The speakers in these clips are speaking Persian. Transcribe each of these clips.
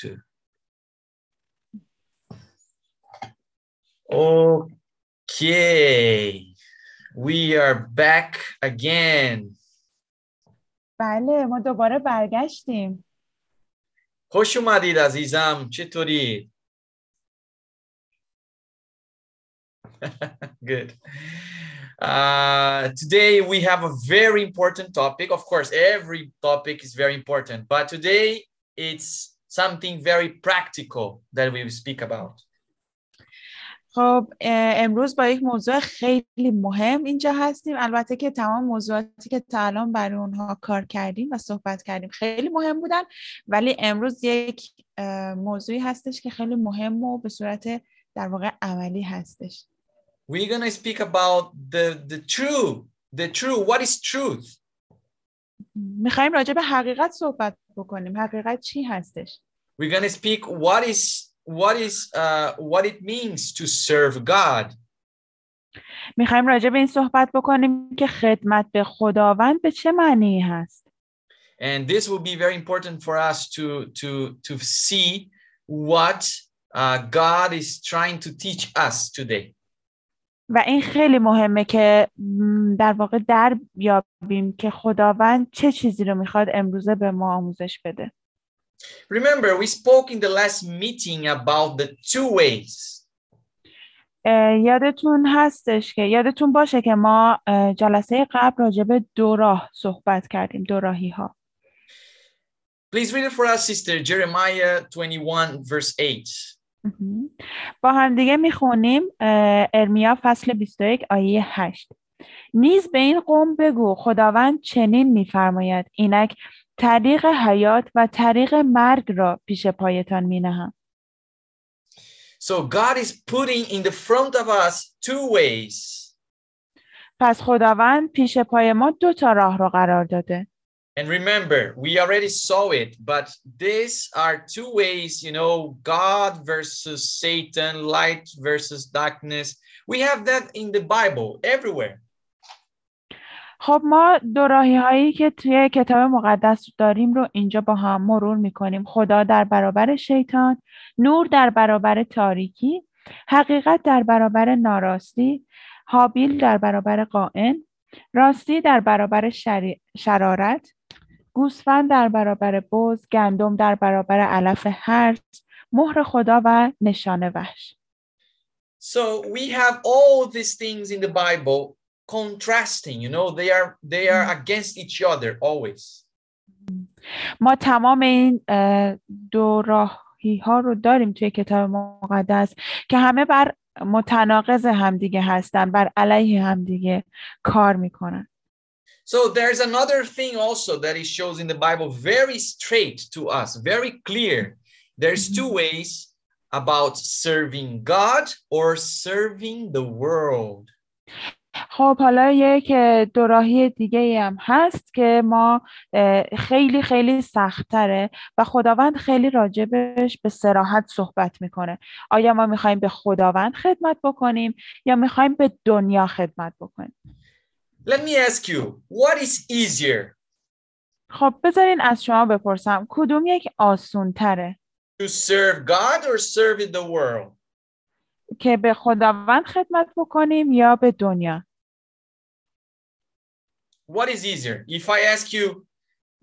to. Okay, we are back again. بله ما دوباره برگشتیم خوش اومدید عزیزم چطوری؟ Good. Uh, today we have a very important topic. Of course, every topic is very important, but today it's something very practical that we will speak about. خب امروز با یک موضوع خیلی مهم اینجا هستیم البته که تمام موضوعاتی که تا الان برای اونها کار کردیم و صحبت کردیم خیلی مهم بودن ولی امروز یک موضوعی هستش که خیلی مهم و به صورت در واقع عملی هستش We're gonna speak about the the true, the true. What is truth? میخوایم راجع به حقیقت صحبت بکنیم حقیقت چی هستش We're gonna speak what is what is uh, what it means to serve God. میخوایم راجع به این صحبت بکنیم که خدمت به خداوند به چه معنی هست and this will be very important for us to to to see what uh, God is trying to teach us today. و این خیلی مهمه که در واقع در یابیم که خداوند چه چیزی رو می‌خواد امروزه به ما آموزش بده Remember, we spoke in the last meeting about the two ways. یادتون هستش که یادتون باشه که ما جلسه قبل راجع به دو راه صحبت کردیم دو راهی ها Please read it for us, sister. Jeremiah 21, verse 8. با هم دیگه می‌خونیم ارمیا فصل 21 آیه 8 نیز به این قوم بگو خداوند چنین میفرماید. اینک طریق حیات و طریق مرگ را پیش پایتان مینهم. So God is putting in the front of us two ways. پس خداوند پیش پای ما دو تا راه رو قرار داده. And remember, we already saw it, but these are two ways, you know, God versus Satan, light versus darkness. We have that in the Bible everywhere. خب ما دو راهی هایی که توی کتاب مقدس داریم رو اینجا با هم مرور می‌کنیم خدا در برابر شیطان نور در برابر تاریکی حقیقت در برابر ناراستی حابیل در برابر قائن راستی در برابر شری... شرارت گوسفند در برابر بز گندم در برابر علف هرز مهر خدا و نشان وحش. So we have all these things in the Bible contrasting, you know, they are they are against each other always. ما تمام این دو راهی ها رو داریم توی کتاب مقدس که همه بر متناقض همدیگه هستن بر علیه همدیگه کار می‌کنن. So there's another thing also that it shows in the Bible very straight to us, very clear. There's two ways about serving God or serving the world. خب حالا یک دو راهی دیگه هم هست که ما خیلی خیلی سختتره و خداوند خیلی راجبش به سراحت صحبت می‌کنه آیا ما می‌خوایم به خداوند خدمت بکنیم یا می‌خوایم به دنیا خدمت بکنیم Let me ask you, what is easier خب بذارین از شما بپرسم کدوم یک آسون تره to serve God or serve the world? که به خداوند خدمت بکنیم یا به دنیا What is easier? If I ask you,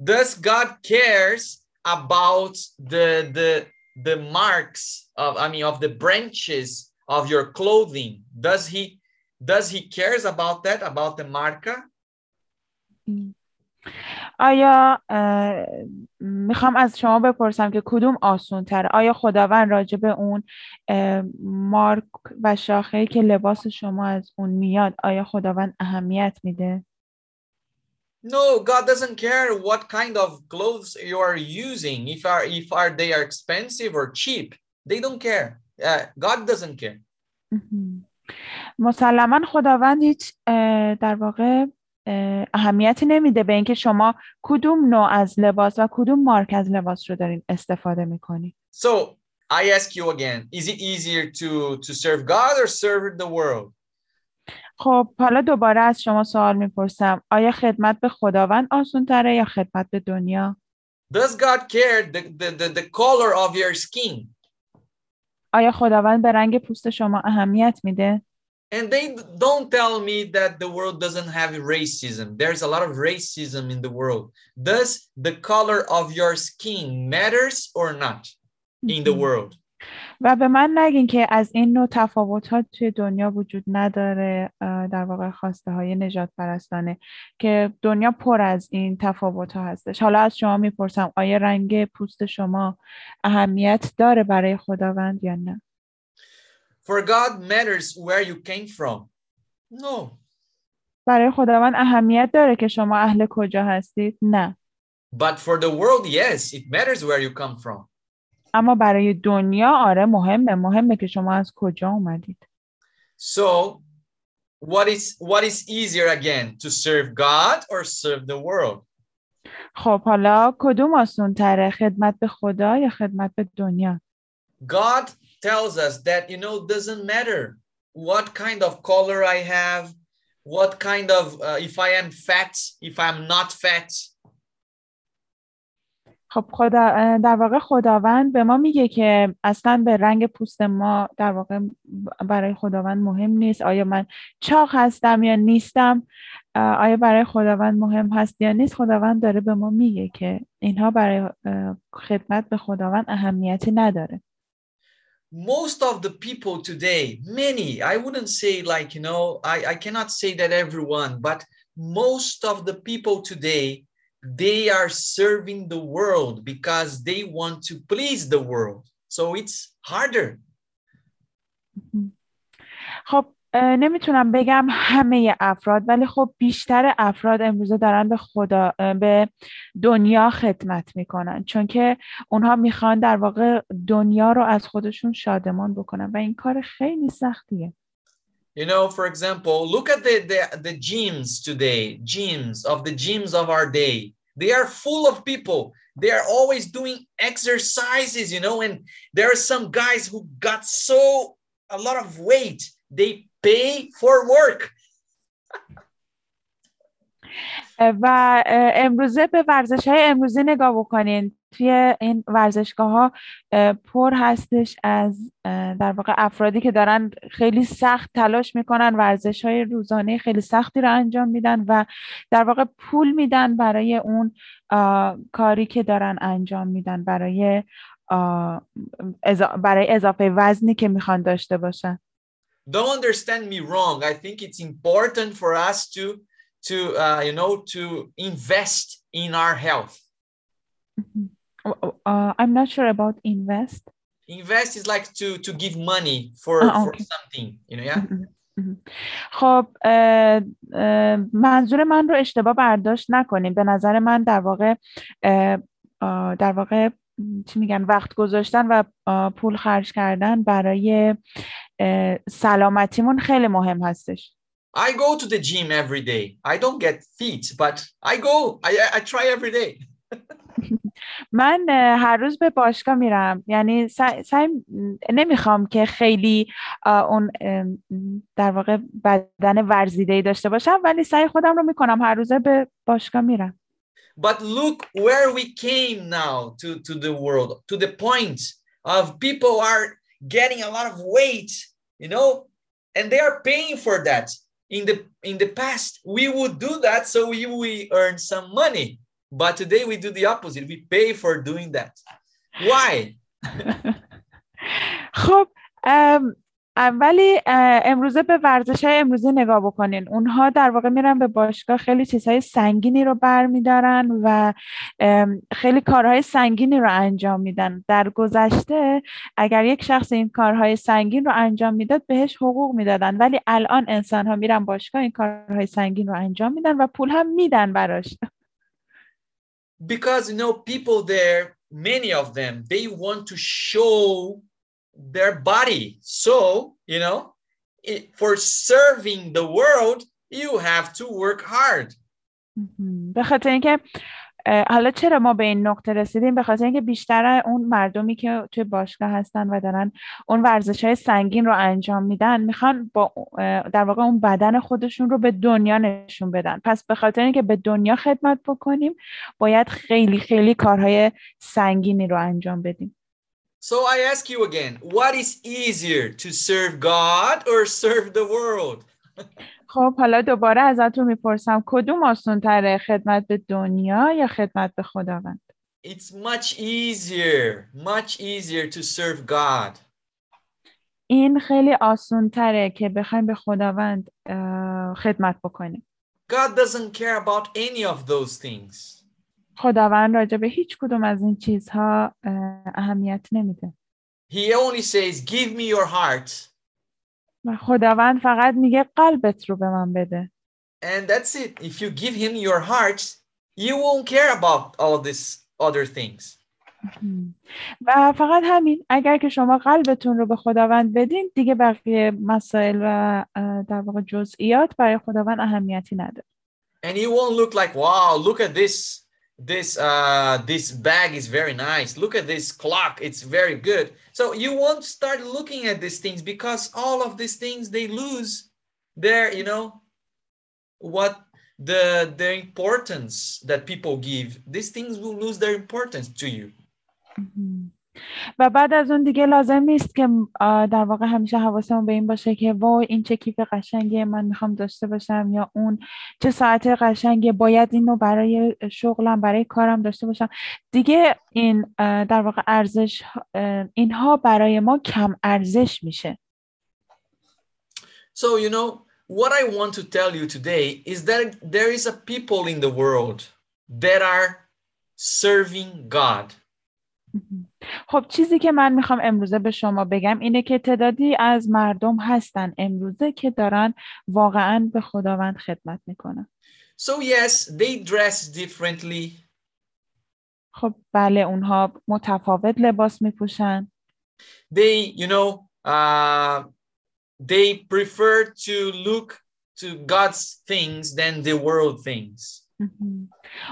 does God cares about the the the marks of I mean of the branches of your clothing? Does he does he cares about that about the marca? آیا اه، میخوام از شما بپرسم که کدوم آسون تره آیا خداوند راجع به اون اه، مارک و شاخه که لباس شما از اون میاد آیا خداوند اهمیت میده No, God doesn't care what kind of clothes you are using. If are if are they are expensive or cheap, they don't care. Uh, God doesn't care. مسلما خداوند هیچ در واقع اه، اهمیتی نمیده به اینکه شما کدوم نوع از لباس و کدوم مارک از لباس رو دارین استفاده می‌کنید So I ask you again: Is it easier to to serve God or serve the world? خب حالا دوباره از شما سوال می‌پرسم آیا خدمت به خداوند آسون تره یا خدمت به دنیا Does God care the, the, the, the color of your skin? آیا خداوند به رنگ پوست شما اهمیت میده؟ And they don't tell me that the world doesn't have racism. There's a lot of racism in the world. Does the color of your skin matters or not in the world? و به من نگین که از این نوع تفاوتات توی دنیا وجود نداره اه، در واقع خواسته های نجات پرستانه که دنیا پر از این تفاوت ها هستش حالا از شما می‌پرسم آیا رنگ پوست شما اهمیت داره برای خداوند یا نه For God matters where you came from. No. برای خداوند اهمیت داره که شما اهل کجا هستید نه But for the world, yes, it matters where you come from. اما برای دنیا آره مهمه مهمه که شما از کجا اومدید So, what is what is easier again to serve God or serve the world? خب حالا کدوم آسون تره خدمت به خدا یا خدمت به دنیا God tells us that you know doesn't matter what kind of color I have, what kind of uh, if I am fat, if I'm not fat. خب خدا در واقع خداوند به ما میگه که اصلا به رنگ پوست ما در واقع برای خداوند مهم نیست. آیا من چاق هستم یا نیستم؟ آیا برای خداوند مهم هست یا نیست؟ خداوند داره به ما میگه که اینها برای خدمت به خداوند اهمیتی نداره. most of the people today, many, I wouldn't say like, you know, I, I cannot say that everyone, but most of the people today, they are serving the world because they want to please the world. So it's harder. Mm -hmm. How نمی‌تونم بگم همه افراد ولی خب بیشتر افراد امروزه دارن به خدا به دنیا خدمت می‌کنن چون که اونها می‌خوان در واقع دنیا رو از خودشون شادمان بکنن و این کار خیلی سختیه You know, for example, look at the, the, the gyms today, gyms of the gyms of our day. They are full of people. They are always doing exercises, you know, and there are some guys who got so a lot of weight. They pay for work. و امروزه به ورزش های امروزی نگاه بکنین توی این ورزشگاه ها پر هستش از در واقع افرادی که دارن خیلی سخت تلاش می‌کنن ورزش های روزانه خیلی سختی رو انجام میدن و در واقع پول میدن برای اون کاری که دارن انجام میدن برای برای اضافه وزنی که می‌خوان داشته باشن Don't understand me wrong. I think it's important for us to to uh, you know to invest in our health. Uh, I'm not sure about invest. Invest is like to to give money for Ah, for okay. something, you know, yeah. خب منظور من رو اشتباه برداشت نکنیم به نظر من در واقع آه، در واقع چی میگن وقت گذاشتن و آه، پول خرج کردن برای سلامتیمون خیلی مهم هستش I go to the gym every day. I don't get fit, but I go. I I- try every day. من هر روز به باشگاه میرم یعنی سعی, نمی‌خوام که خیلی اون در واقع بدن ورزیده داشته باشم ولی سعی خودم رو می‌کنم هر روزه به باشگاه میرم But look where we came now to, to the world, to the point of people are getting a lot of weight, you know, and they are paying for that. In the in the past, we would do that so we, we earn some money. But today we do the opposite. We pay for doing that. Why? Rob, um, ولی امروزه به ورزش های امروزی نگاه بکنین. اونها در واقع میرن به باشگاه خیلی چیزهای سنگینی رو برمیدارن و خیلی کارهای سنگینی رو انجام میدن. در گذشته اگر یک شخص این کارهای سنگین رو انجام می‌داد بهش حقوق می‌دادن. ولی الان انسان ها میرن باشگاه این کارهای سنگین رو انجام میدن و پول هم میدن براش. Because you know, people there, many of them, they want to show their body. So, you know, it, for serving the world, you have to work hard. به خاطر اینکه حالا چرا ما به این نقطه رسیدیم به خاطر اینکه بیشتر اون مردمی که توی باشگاه هستن و دارن اون ورزش های سنگین رو انجام میدن می‌خوان با در واقع اون بدن خودشون رو به دنیا نشون بدن پس به خاطر اینکه به دنیا خدمت بکنیم باید خیلی خیلی کارهای سنگینی رو انجام بدیم So I ask you again, what is easier to serve God or serve the world? خب حالا دوباره ازتون میپرسم کدوم آسان تره خدمت به دنیا یا خدمت به خداوند It's much easier, much easier to serve God. این خیلی آسان تره که بخوایم به خداوند اه، خدمت بکنیم God doesn't care about any of those things. خداوند راجع به هیچ کدوم از این چیزها اه، اهمیت نمیده He only says, Give me your heart. و خداوند فقط میگه قلبت رو به من بده And that's it. If you give him your heart, you won't care about all these other things. و فقط همین اگر که شما قلبتون رو به خداوند بدین دیگه بقیه مسائل و در واقع جزئیات برای خداوند اهمیتی نداره And you won't look like, wow, look at this. This uh this bag is very nice. Look at this clock. It's very good. So you won't start looking at these things because all of these things they lose their, you know, what the the importance that people give. These things will lose their importance to you. و بعد از اون دیگه لازم نیست که در واقع همیشه حواسمون به این باشه که وای این چه کیف قشنگه من می‌خوام داشته باشم یا اون چه ساعت قشنگه باید اینو برای شغلم برای کارم داشته باشم. دیگه این در واقع ارزش اینها برای ما کم ارزش میشه. So, you know, what I want to tell you today is that there is a people in the world that are serving God. خب چیزی که من می‌خوام امروزه به شما بگم اینه که تعدادی از مردم هستن امروزه که دارن واقعا به خداوند خدمت می‌کنن So, yes, they dress differently. خب بله اونها متفاوت لباس میپوشن They, you know, uh, they prefer to look to God's things than the world things.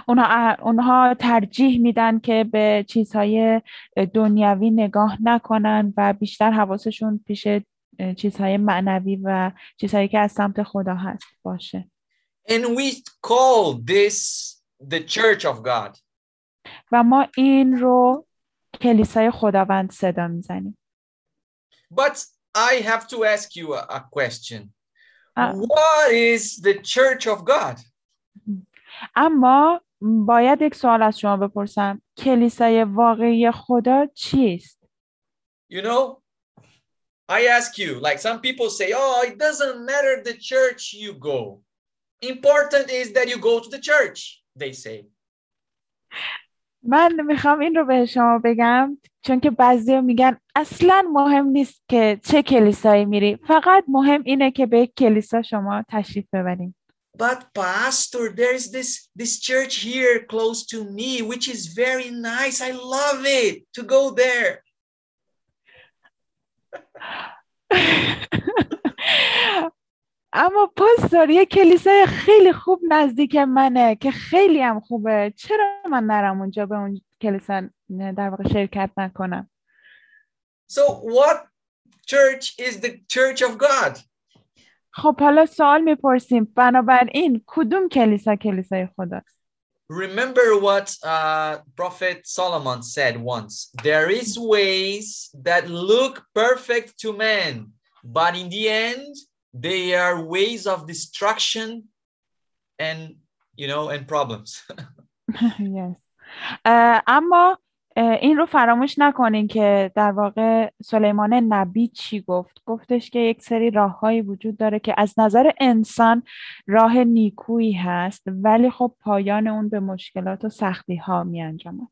اونها, اونها ترجیح میدن که به چیزهای دنیوی نگاه نکنن و بیشتر حواسشون پیش چیزهای معنوی و چیزهایی که از سمت خدا هست باشه And we call this the church of God. و ما این رو کلیسای خداوند صدا می‌زنیم But I have to ask you a, a question. Uh, What is the church of God? اما باید یک سوال از شما بپرسم کلیسای واقعی خدا چیست؟ You know, I ask you, like some people say, oh, it doesn't matter the church you go. Important is that you go to the church, they say. من می‌خوام این رو به شما بگم چون که بعضی میگن اصلا مهم نیست که چه کلیسایی میری فقط مهم اینه که به یک کلیسا شما تشریف ببرین But pastor, there is this this church here close to me, which is very nice. I love it to go there. اما پاستور یه کلیسای خیلی خوب نزدیک منه که خیلی هم خوبه چرا من نرم اونجا به اون کلیسا در واقع شرکت نکنم So what church is the church of God? خب حالا سوال میپرسیم بنابراین کدوم کلیسا کلیسای خداست Remember what uh, Prophet Solomon said once. There is ways that look perfect to man, but in the end, they are ways of destruction and you know and problems. yes. اه، اما اه، این رو فراموش نکنین که در واقع سلیمان نبی چی گفت گفتش که یک سری راههایی وجود داره که از نظر انسان راه نیکویی هست ولی خب پایان اون به مشکلات و سختی ها می انجامد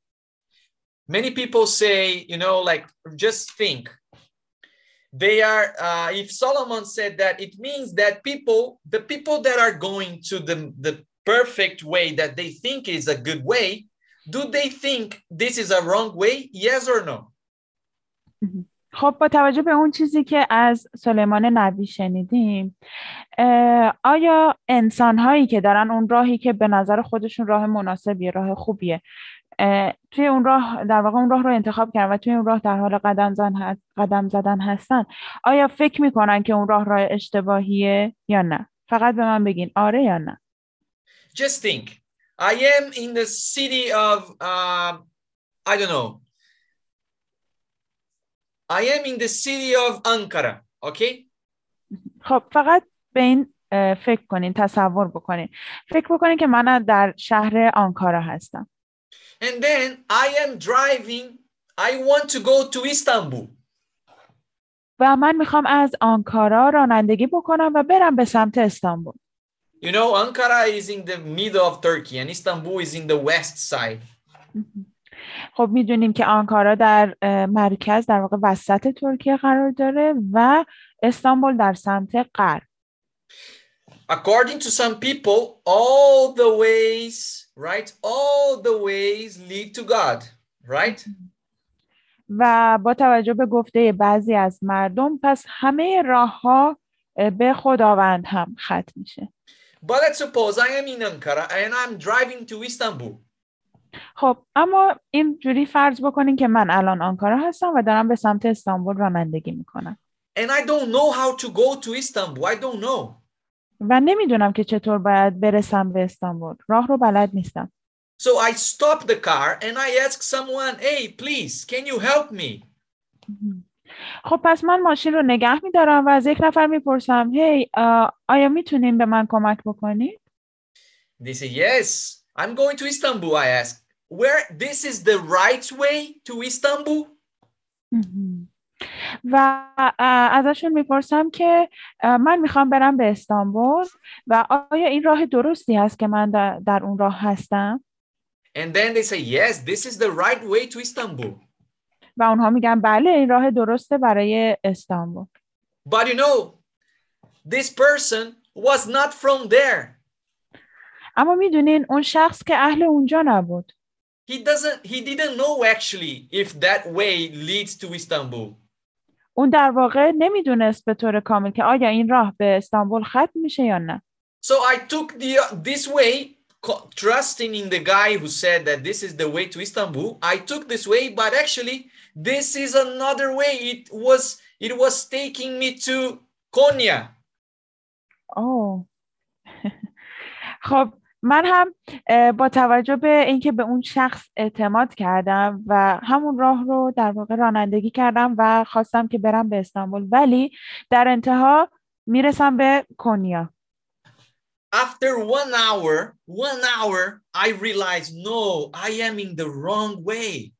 Many people say, you know, like just think. They are uh, if Solomon said that it means that people, the people that are going to the, the perfect way that they think is a good way, do they think this is a wrong way? Yes or no? خب با توجه به اون چیزی که از سلیمان نبی شنیدیم آیا انسان هایی که دارن اون راهی که به نظر خودشون راه مناسبیه راه خوبیه توی اون راه در واقع اون راه رو انتخاب کردن و توی اون راه در حال قدم, زن قدم زدن هستن آیا فکر می‌کنن که اون راه راه اشتباهیه یا نه فقط به من بگین آره یا نه Just think, I am in the city of, uh, I don't know. I am in the city of Ankara, okay? خب فقط به این فکر کنین تصور بکنین فکر بکنین که من در شهر آنکارا هستم And then I am driving, I want to go to Istanbul. و من می‌خوام از آنکارا رانندگی بکنم و برم به سمت استانبول You know, Ankara is in the middle of Turkey and Istanbul is in the west side. خب می‌دونیم که آنکارا در مرکز در واقع وسط ترکیه قرار داره و استانبول در سمت غرب According to some people, all the ways, right? All the ways lead to God, right? و با توجه به گفته بعضی از مردم پس همه راه ها به خداوند هم ختم میشه But let's suppose I am in Ankara and I'm driving to Istanbul. خب اما اینجوری فرض بکنین که من الان آنکارا هستم و دارم به سمت استانبول رانندگی میکنم And I don't know how to go to Istanbul. I don't know. و نمیدونم که چطور باید برسم به استانبول راه رو بلد نیستم So I stop the car and I ask someone, hey, please, can you help me? خب پس من ماشین رو نگه میدارم و از یک نفر می‌پرسم هی آیا می‌تونین به من کمک بکنید They say, yes, I'm going to Istanbul. I ask, where this is the right way to Istanbul? و اه، ازشون می‌پرسم که من می‌خوام برم به استانبول و آیا این راه درستی هست که من در اون راه هستم And then they say, yes, this is the right way to Istanbul. و اونها میگن بله این راه درسته برای استانبول But you know, this person was not from there. اما می‌دونین اون شخص که اهل اونجا نبود He doesn't, he didn't know actually if that way leads to Istanbul. اون در واقع نمی‌دونست به طور کامل که آیا این راه به استانبول ختم میشه یا نه So I took the this way, trusting in the guy who said that this is the way to Istanbul. I took this way, but actually this is another way. It was it was taking me to Konya. اوه خب من هم با توجه به اینکه به اون شخص اعتماد کردم و همون راه رو در واقع رانندگی کردم و خواستم که برم به استانبول ولی در انتها می‌رسم به کنیا After one hour, one hour, I realized no, I am in the wrong way.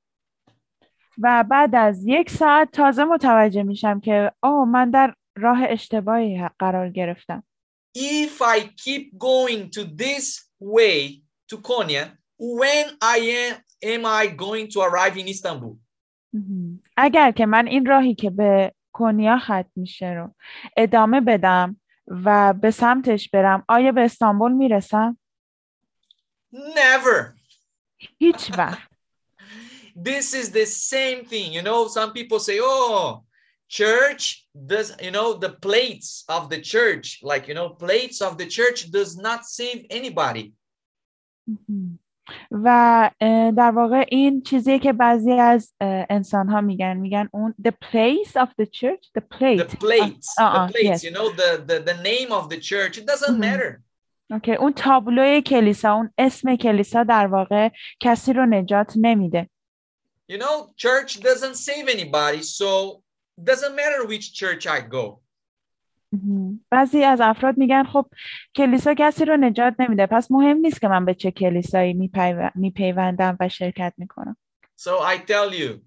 و بعد از یک ساعت تازه متوجه میشم که آه من در راه اشتباهی قرار گرفتم If I keep going to this way to Konya, when I am am I going to arrive in Istanbul? مهم. اگر که من این راهی که به کنیا ختم میشه رو ادامه بدم و به سمتش برم آیا به استانبول میرسم؟ Never. هیچ وقت this is the same thing you know some people say oh church does you know the plates of the church like you know plates of the church does not save anybody مهم. و در واقع این چیزیه که بعضی از انسان ها میگن میگن اون the place of the church the the plate plates uh, the uh, plates yes. you know the, the the name of the church it doesn't Mhm. matter اوکی اون تابلوی کلیسا اون اسم کلیسا در واقع کسی رو نجات نمیده you know church doesn't save anybody so it doesn't matter which church i go. بعضی از افراد میگن خب کلیسا کسی رو نجات نمیده پس مهم نیست که من به چه کلیسایی میپیو- میپیوندم و شرکت می‌کنم so i tell you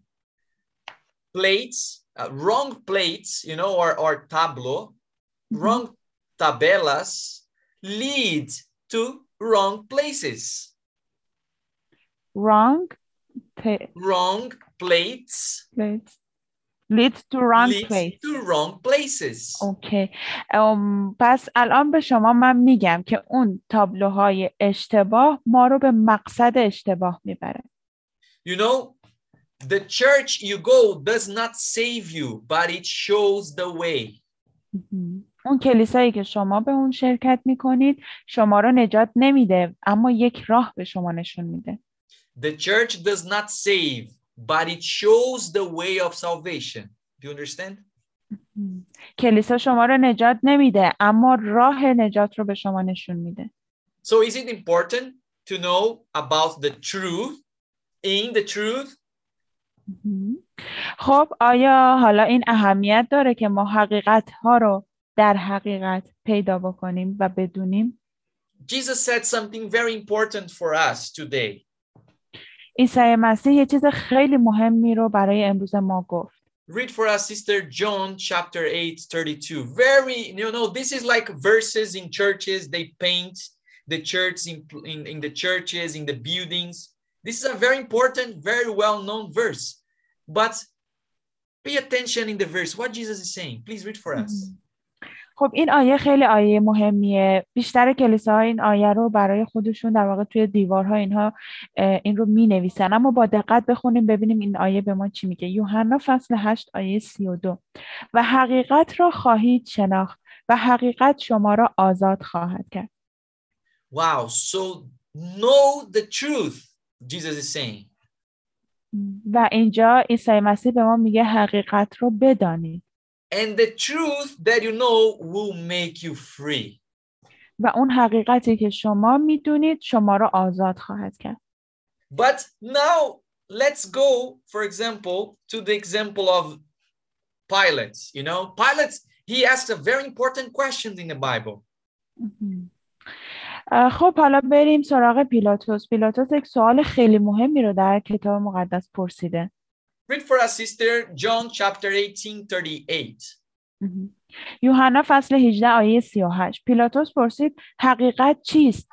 plates uh, wrong plates you know or or tableau wrong tabelas lead to wrong places. wrong Wrong plates place leads to wrong leads place to wrong places. اوکی ام، پس الان به شما من میگم که اون تابلوهای اشتباه ما رو به مقصد اشتباه می‌بره. You know, the church you go does not save you, but it shows the way. اون کلیسایی که شما به اون شرکت می‌کنید شما رو نجات نمیده اما یک راه به شما نشون میده. The church does not save, but it shows the way of salvation. Do you understand? مهم. کلیسا شما رو نجات نمیده اما راه نجات رو به شما نشون میده So is it important to know about the truth in the truth? مهم. خب آیا حالا این اهمیت داره که ما حقیقت ها رو در حقیقت پیدا بکنیم و بدونیم Jesus said something very important for us today. عیسی مسیح یه چیز خیلی مهمی رو برای امروز ما گفت Read for us, Sister John, chapter 8, 32. Very, you know, this is like verses in churches. They paint the church in, in, in the churches, in the buildings. This is a very important, very well-known verse. But pay attention in the verse, what Jesus is saying. Please read for us. خب این آیه خیلی آیه مهمیه. بیشتر کلیساها این آیه رو برای خودشون در واقع توی دیوارها اینها این رو می نویسن اما با دقت بخونیم ببینیم این آیه به ما چی میگه. یوحنا فصل 8 آیه 32 و حقیقت را خواهید شناخت و حقیقت شما را آزاد خواهد کرد. Wow. So know the truth, Jesus is saying. و اینجا عیسی مسیح به ما میگه حقیقت رو بدانید. And the truth that you know will make you free. و اون حقیقتی که شما میدونید شما را آزاد خواهد کرد But now let's go, for example, to the example of Pilate. You know, Pilate, he asked a very important question in the Bible. اه، خب حالا بریم سراغ پیلاتوس پیلاتوس یک سوال خیلی مهمی رو در کتاب مقدس پرسیده Read for us, sister, John chapter 18, 38. مهم. یوحنا فصل 18 آیه 38 پیلاتوس پرسید حقیقت چیست؟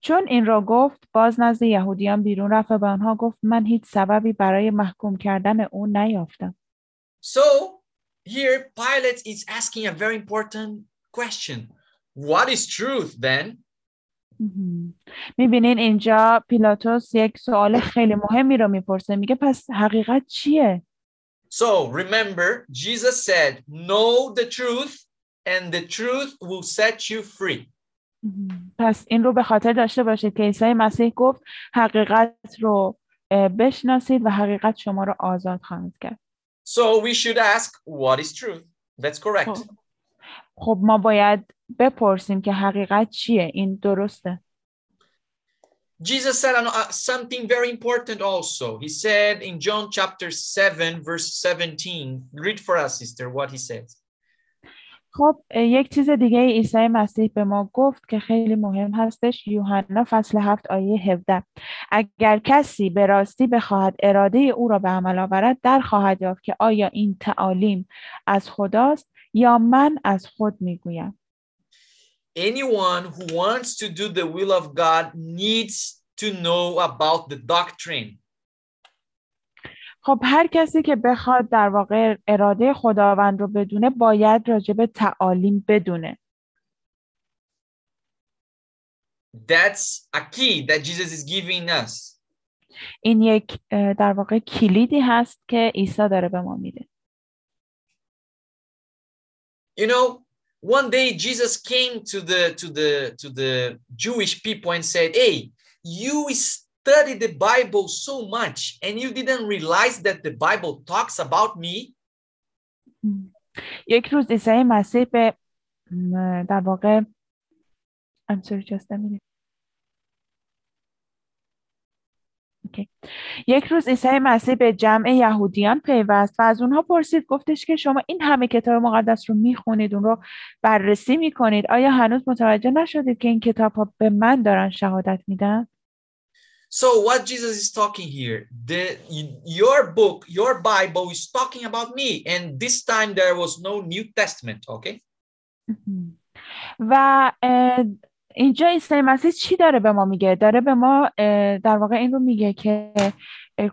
چون این را گفت باز نزد یهودیان بیرون رفت و به آنها گفت من هیچ سببی برای محکوم کردن او نیافتم. So here Pilate is asking a very important question. What is truth then? مهم. می‌بینین اینجا پیلاتوس یک سوال خیلی مهمی رو می‌پرسه میگه پس حقیقت چیه؟ So remember, Jesus said, know the truth and the truth will set you free. پس این رو به خاطر داشته باشید که عیسی مسیح گفت حقیقت رو بشناسید و حقیقت شما رو آزاد خواهد کرد. So we should ask, what is truth? That's correct. خب. ما باید بپرسیم که حقیقت چیه این درسته Jesus said uh, something very important also. He said in John chapter 7, verse 17, read for us, sister, what he said. خب یک چیز دیگه عیسی مسیح به ما گفت که خیلی مهم هستش یوحنا فصل هفت آیه 17 اگر کسی به راستی بخواهد اراده او را به عمل آورد در خواهد یافت که آیا این تعالیم از خداست یا من از خود می‌گویم Anyone who wants to do the will of God needs to know about the doctrine. خب هر کسی که بخواد در واقع اراده خداوند رو بدونه باید راجع به تعالیم بدونه That's a key that Jesus is giving us. این یک در واقع کلیدی هست که عیسی داره به ما میده You know, one day Jesus came to the to the to the Jewish people and said, "Hey, you study the Bible so much and you didn't realize that the Bible talks about me?" یک روز عیسی مسیح به م، در واقع I'm sorry, just a minute. Okay. یک روز عیسی مسیح به جمع یهودیان پیوست و از اونها پرسید گفتش که شما این همه کتاب مقدس رو می‌خونید اون رو بررسی می‌کنید آیا هنوز متوجه نشدید که این کتاب ها به من دارن شهادت میدن؟ So what Jesus is talking here, the your book, your Bible is talking about me and this time there was no New Testament, okay? و اه، اینجا عیسی مسیح چی داره به ما میگه؟ داره به ما در واقع این رو میگه که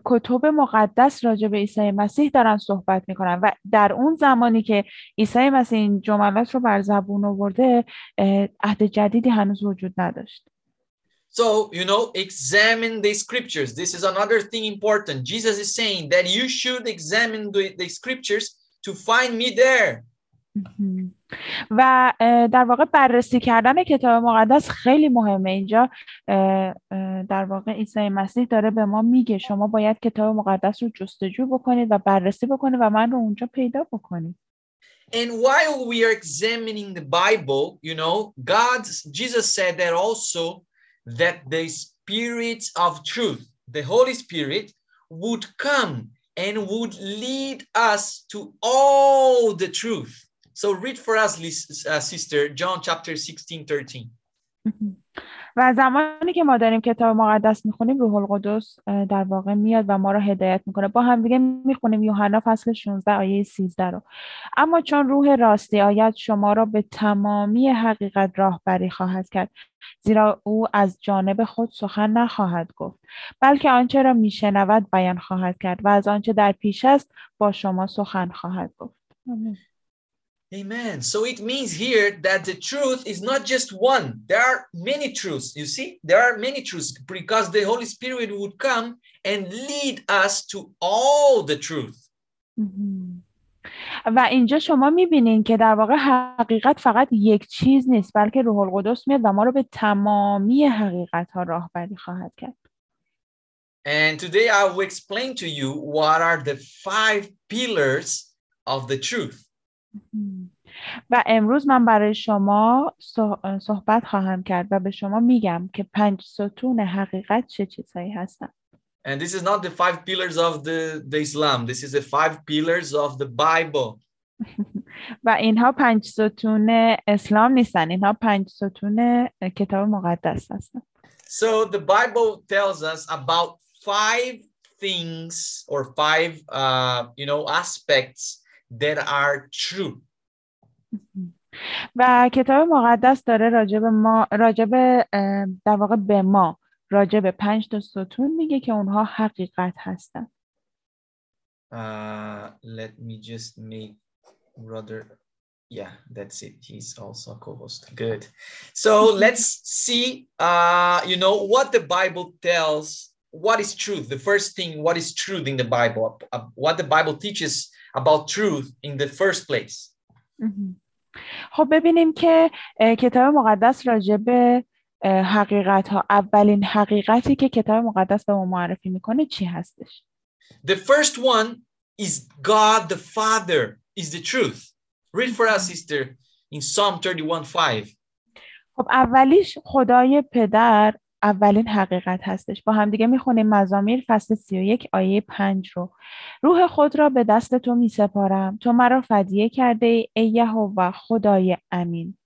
کتب مقدس راجع به عیسی مسیح دارن صحبت می‌کنن و در اون زمانی که عیسی مسیح این جملات رو بر زبون آورده عهد جدیدی هنوز وجود نداشت. So, you know, examine the scriptures. This is another thing important. Jesus is saying that you should examine the, the scriptures to find me there. و در واقع بررسی کردن کتاب مقدس خیلی مهمه اینجا در واقع عیسی مسیح داره به ما میگه شما باید کتاب مقدس رو جستجو بکنید و بررسی بکنید و من رو اونجا پیدا بکنید And while we are examining the Bible, you know, God, Jesus said that also that the Spirit of truth, the Holy Spirit, would come and would lead us to all the truth. So read for us, uh, sister, John chapter 16, 13. و زمانی که ما داریم کتاب مقدس می‌خونیم روح القدس در واقع میاد و ما رو هدایت می‌کنه با هم دیگه می‌خونیم یوحنا فصل 16 آیه 13 رو اما چون روح راستی آید شما را به تمامی حقیقت راهبری خواهد کرد زیرا او از جانب خود سخن نخواهد گفت بلکه آنچه را میشنود بیان خواهد کرد و از آنچه در پیش است با شما سخن خواهد گفت آمین. Amen. So it means here that the truth is not just one. There are many truths. You see, there are many truths because the Holy Spirit would come and lead us to all the truth. مهم. و اینجا شما میبینین که در واقع حقیقت فقط یک چیز نیست بلکه روح القدس میاد و ما رو به تمامی حقیقت ها راهبری خواهد کرد And today I will explain to you what are the five pillars of the truth. و امروز من برای شما صح- صحبت خواهم کرد و به شما میگم که پنج ستون حقیقت چه چیزهایی هستن And this is not the five pillars of the, the Islam. This is the five pillars of the Bible. و اینها پنج ستون اسلام نیستن اینها پنج ستون کتاب مقدس هستن So the Bible tells us about five things or five, uh, you know, aspects that are true. و کتاب مقدس داره راجع به ما راجع به اه، در واقع به ما راجع به پنج تا ستون میگه که اونها حقیقت هستن Uh, let me just make brother. Yeah, that's it. He's also a co-host. Good. So let's see, uh, you know, what the Bible tells. What is truth? The first thing, what is truth in the Bible? Uh, what the Bible teaches about truth in the first place. مهم. خب ببینیم که اه، کتاب مقدس راجع به اه، حقیقت ها اولین حقیقتی که کتاب مقدس به ما معرفی می‌کنه چی هستش The first one is God the Father is the truth. Read for us, sister, in Psalm 31 5. خب اولیش خدای پدر اولین حقیقت هستش. با همدیگه می‌خونیم مزامیر فصل 31 آیه 5 رو. روح خود را به دست تو میسپارم. تو مرا فدیه کرده ای, ای یهوه خدای امین.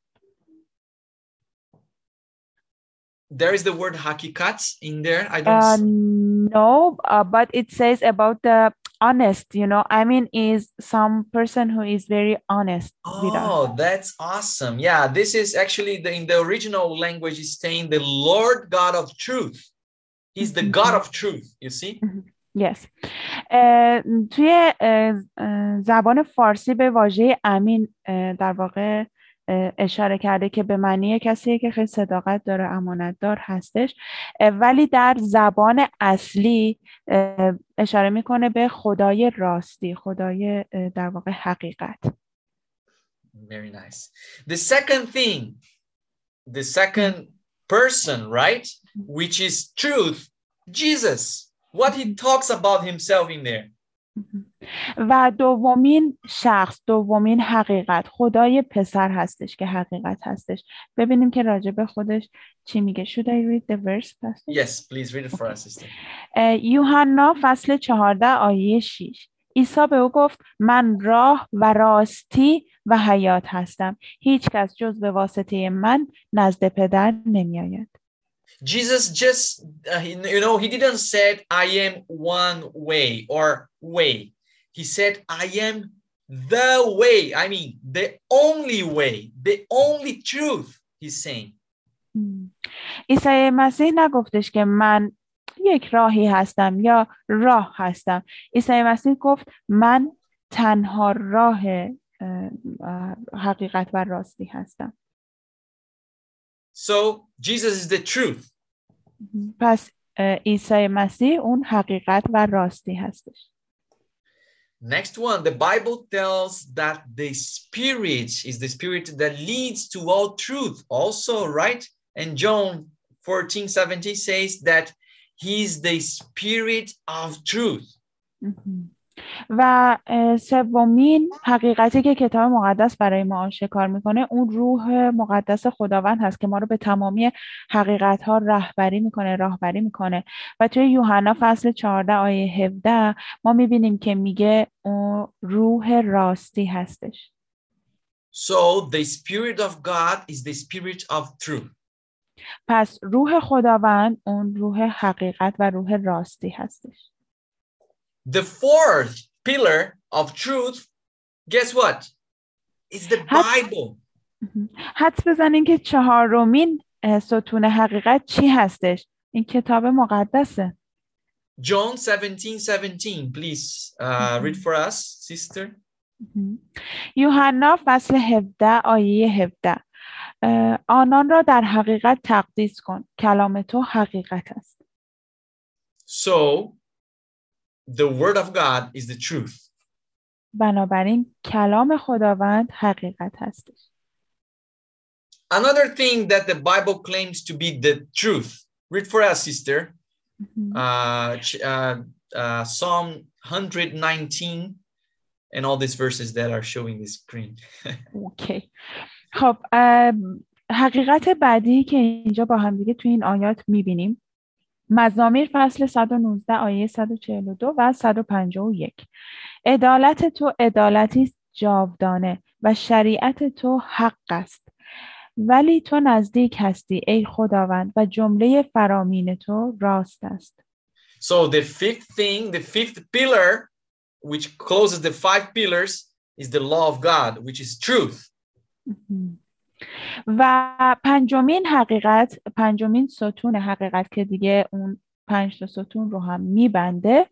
There is the word hakikat in there. I don't Uh, no, uh, but it says about the honest, you know, I mean, is some person who is very honest with us. Oh, that's awesome. Yeah, this is actually the in the original language is saying the Lord God of truth. He's the God of truth, you see? Yes. اه، توی اه، اه، زبان فارسی به واژه امین اه، در واقع اه، اشاره کرده که به معنی کسیه که خیلی صداقت داره امانتدار هستش ولی در زبان اصلی اشاره می‌کنه به خدای راستی خدای در واقع حقیقت Very nice. The second thing, the second person, right? Which is truth, Jesus. What he talks about himself in there. و دومین شخص دومین حقیقت خدای پسر هستش که حقیقت هستش. ببینیم که راجع به خودش چی میگه. Should I read the verse pastor? Yes, please read it for us, sister. یوحنا فصل 14 آیه 6 عیسی به او گفت من راه و راستی و حیات هستم. هیچ کس جز به واسطه من نزد پدر نمیآید. Jesus just, uh, you know, he didn't said, I am one way or way. He said, I am the way. I mean, the only way, the only truth, he's saying. مم. عیسی مسیح نگفتش که من یک راهی هستم یا راه هستم عیسی مسیح گفت من تنها راه اه، اه، حقیقت و راستی هستم So Jesus is the truth. پس عیسی مسیح اون حقیقت و راستی هستش Next one, the Bible tells that the Spirit is the Spirit that leads to all truth, also, right? And John 14 17 says that He's the Spirit of truth. Mm-hmm. و سومین حقیقتی که کتاب مقدس برای ما آشکار می‌کنه اون روح مقدس خداوند هست که ما رو به تمامی حقیقت ها رهبری می‌کنه راهبری می‌کنه. و توی یوحنا فصل 14 آیه 17 ما می‌بینیم که میگه اون روح راستی هستش. So the Spirit of God is the Spirit of truth. پس روح خداوند اون روح حقیقت و روح راستی هستش. The fourth pillar of truth, guess what? It's the Has- Bible. حدس بزنین که چهارمین اه، ستون حقیقت چی هستش این کتاب مقدسه John 17 17. Please uh, read for us, sister. یوحنا فصل 17 آیه 17 اه، آنان را در حقیقت تقدیس کن کلام تو حقیقت است So, the Word of God is the truth. بنابراین کلام خداوند حقیقت هستش Another thing that the Bible claims to be the truth. Read for us, sister. Uh, ch- uh, uh, Psalm 119 and all these verses that are showing the screen. اوکی خب ام، حقیقت بعدی که اینجا با هم دیگه توی این آیات میبینیم مزامیر فصل 119 آیه 142 و 151 عدالت تو عدالتی است جاودانه و شریعت تو حق است. ولی تو نزدیک هستی ای خداوند و جمله فرامین تو راست است. So, the fifth thing, the fifth pillar, which closes the five pillars, is the law of God, which is truth. و پنجمین حقیقت پنجمین ستون حقیقت که دیگه اون پنج تا ستون رو هم میبنده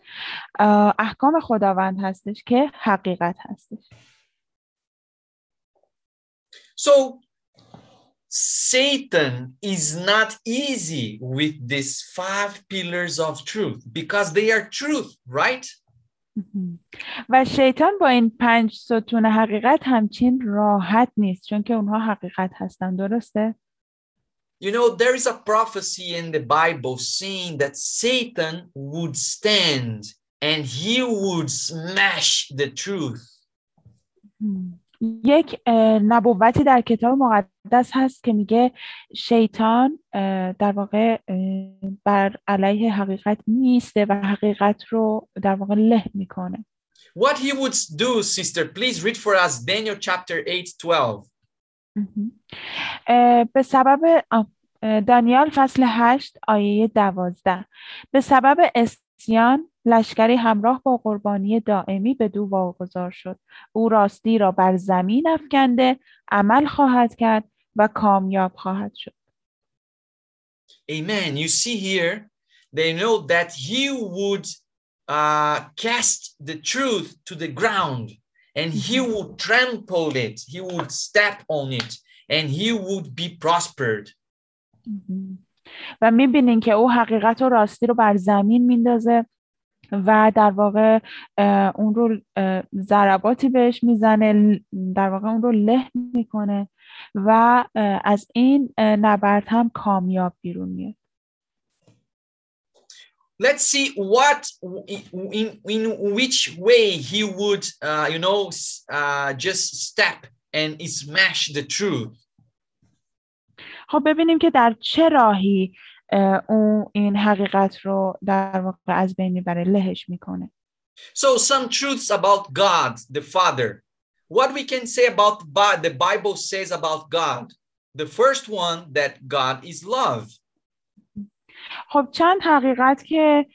احکام خداوند هستش که حقیقت هستش So Satan is not easy with these five pillars of truth because they are truth, right? و شیطان با این پنج ستون حقیقت همچین راحت نیست چون که اونها حقیقت هستن درسته؟ You know, there is a prophecy in the Bible saying that Satan would stand and he would smash the truth. یک نبوتی در کتاب مقدس هست که میگه شیطان در واقع بر علیه حقیقت میسته و حقیقت رو در واقع له می‌کنه. What he would do, sister, please read for us Daniel chapter 8 12. اه، به سبب دانیال فصل 8 آیه 12 به سبب اسیان لشکری همراه با قربانی دائمی به دو واگذار شد او راستی را بر زمین افکنده عمل خواهد کرد و کامیاب خواهد شد Amen. You see here, they know that he would uh, cast the truth to the ground and he would trample it, he would step on it, and he would be prospered. و می‌بینین که او حقیقت و راستی رو بر زمین میندازه و در واقع اون رو ضرباتی بهش می‌زنه در واقع اون رو له می‌کنه و از این نبرد هم کامیاب بیرون میاد Let's see what in, in which way he would, uh, you know, uh, just step and smash the truth. خب ببینیم که در چه راهی اه، او این حقیقت رو در واقع از بین می‌بره لهش می‌کنه So, some truths about God, the Father. What we can say about the Bible says about God. The first one that God is love. خب چند حقیقت که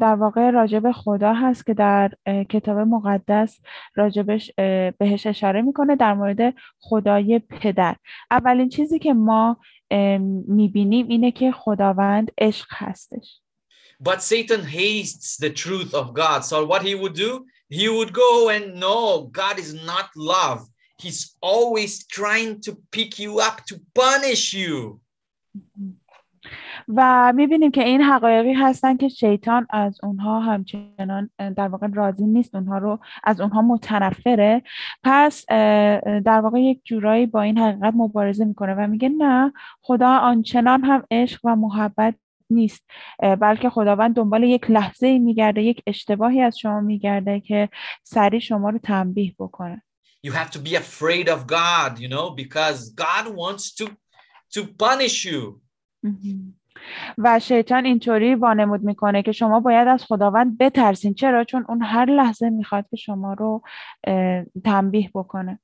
در واقع راجب خدا هست که در کتاب مقدس راجبش بهش اشاره می‌کنه در مورد خدای پدر اولین چیزی که ما می‌بینیم اینه که خداوند عشق هستش But Satan hates the truth of God. So, what he would do, he would go and no, God is not love. He's always trying to pick you up to punish you. و می‌بینیم که این حقایقی هستن که شیطان از اونها همچنان در واقع راضی نیست اونها رو از اونها متنفره پس در واقع یک جورایی با این حقیقت مبارزه می‌کنه و میگه نه خدا آنچنان هم عشق و محبت نیست بلکه خداوند دنبال یک لحظه ای میگرده یک اشتباهی از شما میگرده که سریع شما رو تنبیه بکنه You have to be afraid of God, you know, because God wants to to punish you. مهم. و شیطان اینطوری وانمود می‌کنه که شما باید از خداوند بترسین چرا چون اون هر لحظه می‌خواد که شما رو تنبیه بکنه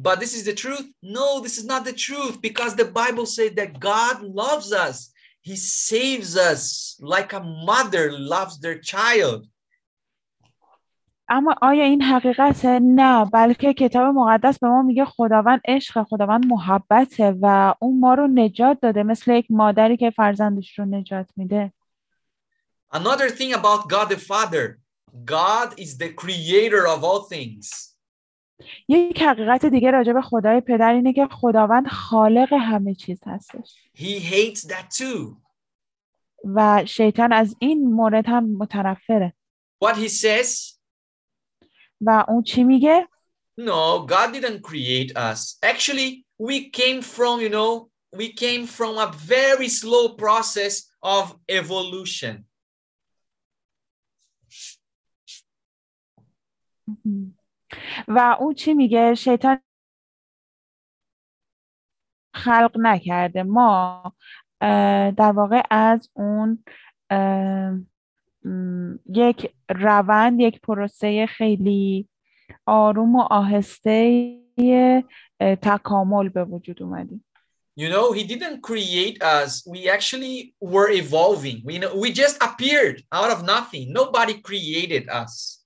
But this is the truth? No, this is not the truth because the Bible says that God loves us. He saves us like a mother loves their child. اما آیا این حقیقته نه بلکه کتاب مقدس به ما میگه خداوند عشق خداوند محبته و اون ما رو نجات داده مثل یک مادری که فرزندش رو نجات میده. Another thing about God the Father. God is the creator of all things. یک حقیقت دیگه راجع به خدای پدر اینه که خداوند خالق همه چیز هستش. He hates that too. و شیطان از این مورد هم متنفره. What he says, و اون چی میگه no, God didn't create us. Actually, we came from, you know, we came from a very slow process of evolution. و اون چی میگه شیطان خلق نکرده ما در واقع از اون یک روند یک پروسه خیلی آروم و آهسته تکامل به وجود اومدیم You know, he didn't create us. We actually were evolving. We know we just appeared out of nothing. Nobody created us.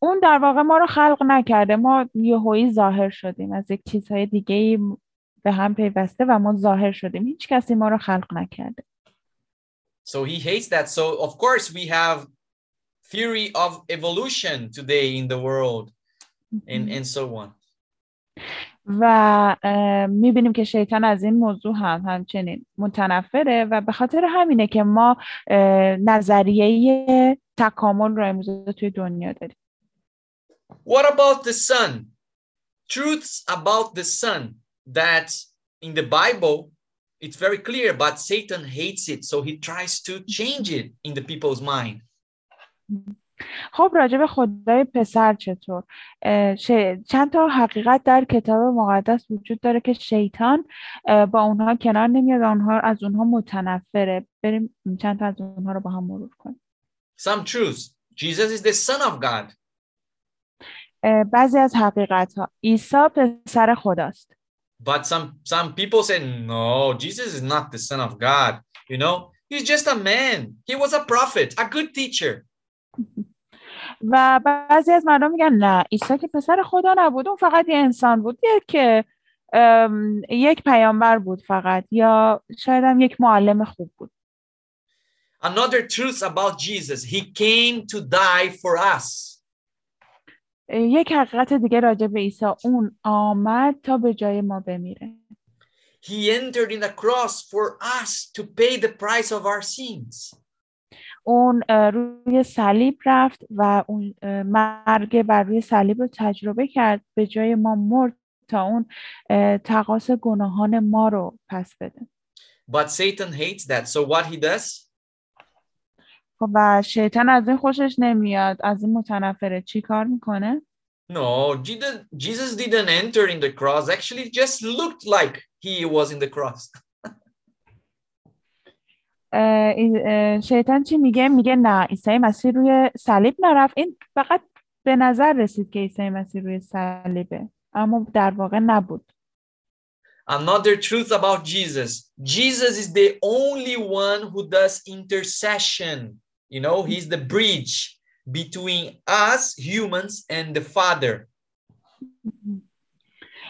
اون در واقع ما رو خلق نکرده ما یهویی ظاهر شدیم از یک چیزهای دیگه به هم پیوسته و ما ظاهر شدیم هیچ کسی ما رو خلق نکرده So he hates that. So of course we have theory of evolution today in the world and, and so on. و میبینیم که شیطان از این موضوع هم همچنین متنفره و به خاطر همینه که ما اه، نظریه تکامل رو امروزه توی دنیا داریم What about the sun? Truths about the sun that in the Bible it's very clear, but Satan hates it, so he tries to change it in the people's mind. خب راجع به خدای پسر چطور چند تا حقیقت در کتاب مقدس وجود داره که شیطان با اونها کنار نمیاد و اونها از اونها متنفره بریم چند تا از اونها رو با هم مرور کنیم Some truths. Jesus is the Son of God. بعضی از حقیقت ها عیسی پسر خداست But some some people say, no, Jesus is not the Son of God. You know, he's just a man. He was a prophet, a good teacher. و بعضی از مردم میگن نه عیسی که پسر خدا نبود اون فقط یه انسان بود یک ام، یک پیامبر بود فقط یا شاید هم یک معلم خوب بود Another truth about Jesus, he came to die for us. یک حقیقت دیگه راجع به عیسی اون آمد تا به جای ما بمیره He entered in the cross for us to pay the price of our sins. اون روی صلیب رفت و اون مرگ بر روی صلیب رو تجربه کرد به جای ما مرد تا اون تقاس گناهان ما رو پس بده But Satan hates that. So what he does? خب و شیطان از این خوشش نمیاد از این متنفره چی کار می‌کنه؟ No, Jesus, didn't enter in the cross. Actually, it just looked like he was in the cross. شیطان چی میگه؟ میگه نه عیسی مسیح روی صلیب نرفت این فقط به نظر رسید که عیسی مسیح روی صلیبه اما در واقع نبود Another truth about Jesus Jesus is the only one who does intercession. You know, he's the bridge between us humans and the Father.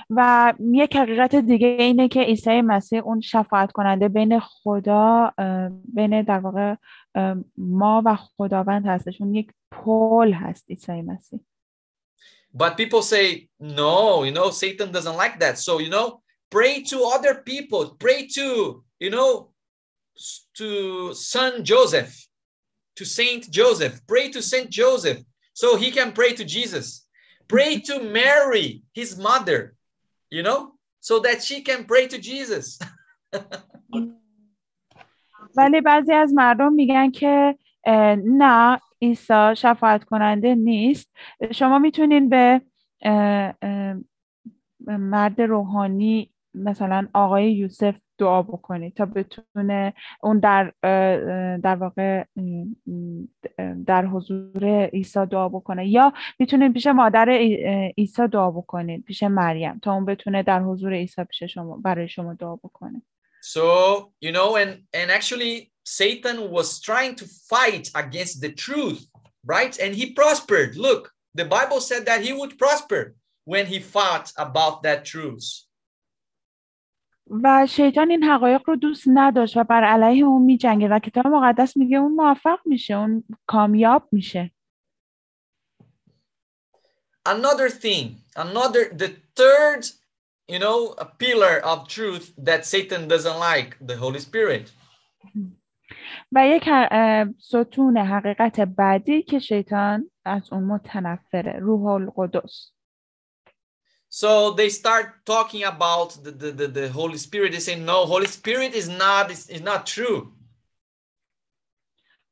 و یک حقیقت دیگه اینه که عیسی مسیح اون شفاعت کننده بین خدا اه، بین در واقع اه، ما و خداوند هستش اون یک پل هست عیسی مسیح But people say, no, you know, Satan doesn't like that. So, you know, pray to other people, pray to you know, s- to son Joseph, to Saint Joseph. Pray to Saint Joseph so he can pray to Jesus. Pray to Mary, his mother, you know, so that she can pray to Jesus. ولی بعضی از مردم میگن که اه، نه عیسی شفاعت کننده نیست شما میتونین به اه، اه، مرد روحانی مثلا آقای یوسف دعا بکنید تا بتونه اون در در واقع در حضور عیسی دعا بکنه یا می‌تونید پیش مادر عیسی دعا بکنید پیش مریم تا اون بتونه در حضور عیسی پیش شما برای شما دعا بکنه So, you know, and and actually Satan was trying to fight against the truth, right? And he prospered. Look, the Bible said that he would prosper when he fought about that truth. و شیطان این حقایق رو دوست نداشت و بر علیه اون میجنگه و کتاب مقدس میگه اون موفق میشه اون کامیاب میشه Another thing, another the third, you know, a pillar of truth that Satan doesn't like, the Holy Spirit. و یک ستون حقیقت بعدی که شیطان از اون متنفره روح القدس So they start talking about the, the, the, the Holy Spirit. They say, no, Holy Spirit is not, is, is not true.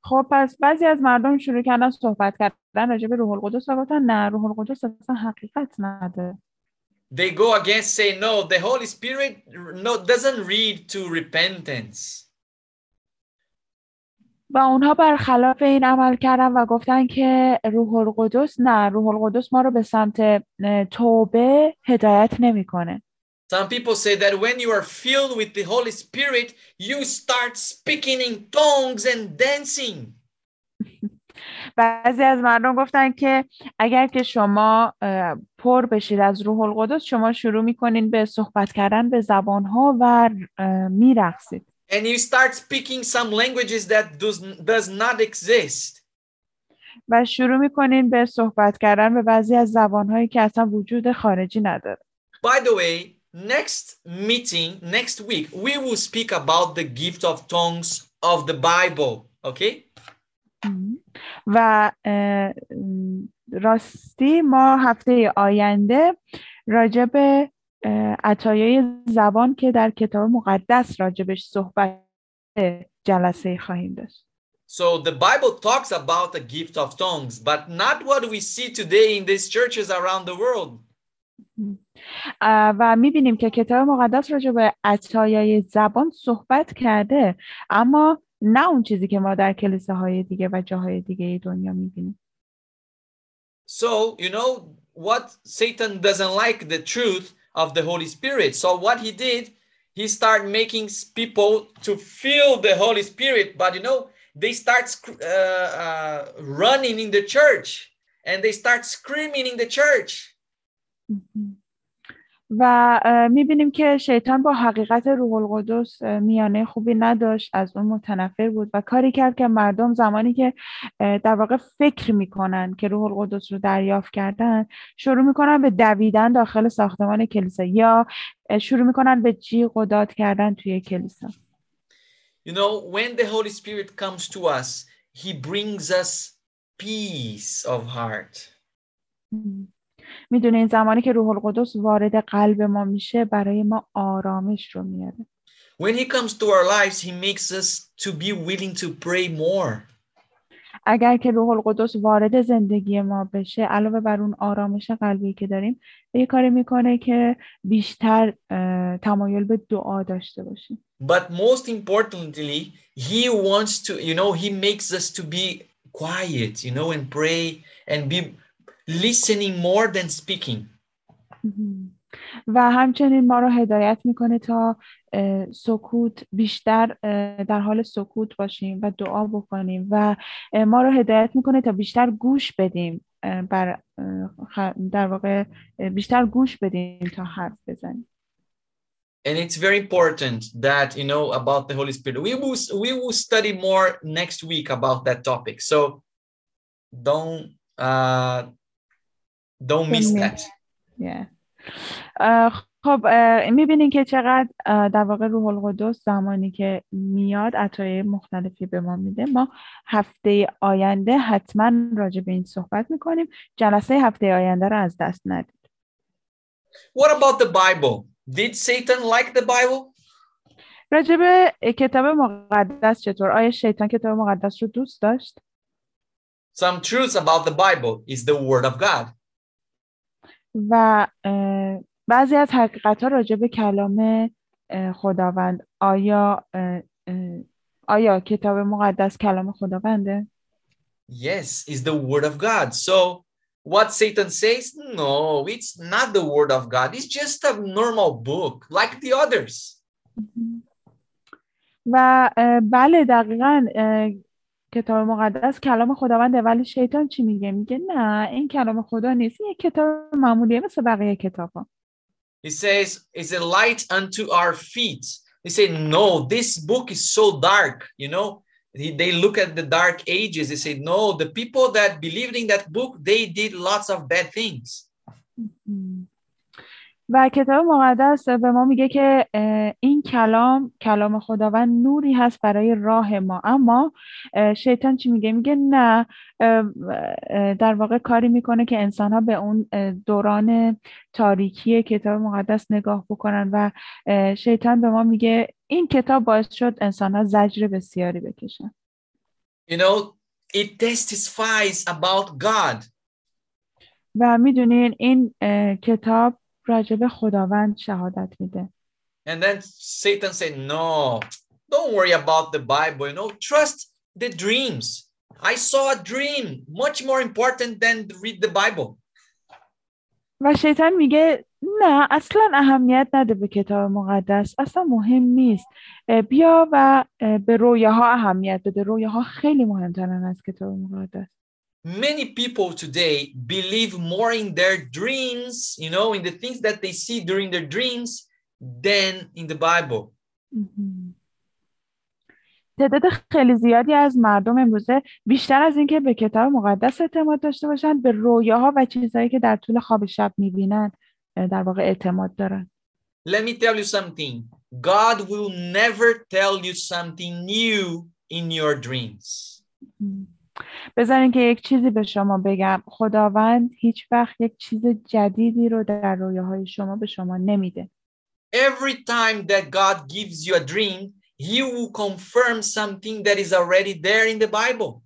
خب پس بعضی از مردم شروع کردن صحبت کردن راجع به روح القدس و گفتن نه روح القدس اصلا حقیقت نداره They go against, say, no, the Holy Spirit no, doesn't lead to repentance. و اونها برخلاف این عمل کردن و گفتن که روح القدس نه روح القدس ما رو به سمت توبه هدایت نمی‌کنه Some people say that when you are filled with the Holy Spirit, you start speaking in tongues and dancing. بعضی از مردم گفتن که اگر که شما پر بشید از روح القدس شما شروع می‌کنین به صحبت کردن به زبانها و اه، میرقصید And you start speaking some languages that does, does not exist. و شروع میکنین به صحبت کردن به بعضی از زبانهایی که اصلا وجود خارجی نداره By the way, next meeting, next week, we will speak about the gift of tongues of the Bible. Okay? و اه، م، راستی ما هفته آینده راجع به اه، عطایای زبان که در کتاب مقدس راجبش صحبت جلسه خواهیم داشت So the Bible talks about the gift of tongues, but not what we see today in these churches around the world. و می‌بینیم که کتاب مقدس راجع به عطایای زبان صحبت کرده اما نه اون چیزی که ما در کلیسه های دیگه و جاهای دیگه دنیا می‌بینیم So, you know, what Satan doesn't like the truth of the Holy Spirit. So, what he did, he started making people to feel the Holy Spirit, but you know, they start uh, uh, running in the church and they start screaming in the church. و می‌بینیم که شیطان با حقیقت روح القدس میانه خوبی نداشت از اون متنفر بود و کاری کرد که مردم زمانی که در واقع فکر می‌کنن که روح القدس رو دریافت کردن شروع می‌کنن به دویدن داخل ساختمان کلیسا یا شروع می‌کنن به جیغ و داد کردن توی کلیسا You know, when the Holy Spirit comes to us, he brings us peace of heart. می‌دونین زمانی که روح القدس وارد قلب ما میشه برای ما آرامش رو میاره When he comes to our lives, he makes us to be willing to pray more. اگر که روح القدس وارد زندگی ما بشه علاوه بر اون آرامش قلبی که داریم یه کاری می‌کنه که بیشتر تمایل به دعا داشته باشیم But most importantly, he wants to, you know, he makes us to be quiet, you know, and pray and be listening more than speaking. و همچنین ما رو هدایت می‌کنه تا اه، سکوت بیشتر اه، در حال سکوت باشیم و دعا بکنیم و اه، ما رو هدایت می‌کنه تا بیشتر گوش بدیم اه، بر اه، خ- در واقع اه، بیشتر گوش بدیم تا حرف بزنیم And it's very important that, you know, about the Holy Spirit. We will, we will study more next week about that topic. So don't, uh, don't miss that. Yeah. اه، خب می‌بینین که چقدر در واقع روح القدس زمانی که میاد عطای مختلفی به ما میده ما هفته آینده حتما راجع به این صحبت می‌کنیم جلسه هفته آینده رو از دست ندید What about the Bible? Did Satan like the Bible? راجع به کتاب مقدس چطور آیا شیطان کتاب مقدس رو دوست داشت Some truths about the Bible is the Word of God. و بعضی از حقیقت ها راجع به کلام خداوند آیا آیا کتاب مقدس کلام خداونده Yes, is the Word of God. So what Satan says, no, it's not the Word of God. It's just a normal book like the others. و بله دقیقا کتاب مقدس کلام خداونده ولی شیطان چی میگه میگه نه این کلام خدا نیست این کتاب معمولیه مثل بقیه کتاب ها He says, it's a light unto our feet. They say, no, this book is so dark. You know, He- they look at the dark ages. They say, no, the people that believed in that book, they did lots of bad things. و کتاب مقدس به ما میگه که این کلام کلام خداوند نوری هست برای راه ما. اما شیطان چی میگه؟ میگه نه در واقع کاری می‌کنه که انسان ها به اون دوران تاریکی کتاب مقدس نگاه بکنن و شیطان به ما میگه این کتاب باعث شد انسان ها زجر بسیاری بکشن. You know, it testifies about God. و می‌دونین این کتاب راجع به خداوند شهادت میده And then Satan said, no, don't worry about the Bible. You know, trust the dreams. I saw a dream, much more important than read the Bible. و شیطان میگه نه اصلا اهمیت نده به کتاب مقدس اصلا مهم نیست بیا و به رویاها اهمیت بده رویاها خیلی مهمترن از کتاب مقدس Many people today believe more in their dreams, you know, in the things that they see during their dreams than in the Bible. مهم. تعداد خیلی زیادی از مردم امروزه بیشتر از اینکه به کتاب مقدس اعتماد داشته باشن به رویاها و چیزهایی که در طول خواب شب میبینن در واقع اعتماد دارن Let me tell you something God will never tell you something new in your dreams. بذارین که یک چیزی به شما بگم. خداوند هیچ وقت یک چیز جدیدی رو در رویاهای شما به شما نمیده. Every time that God gives you a dream, He will confirm something that is already there in the Bible.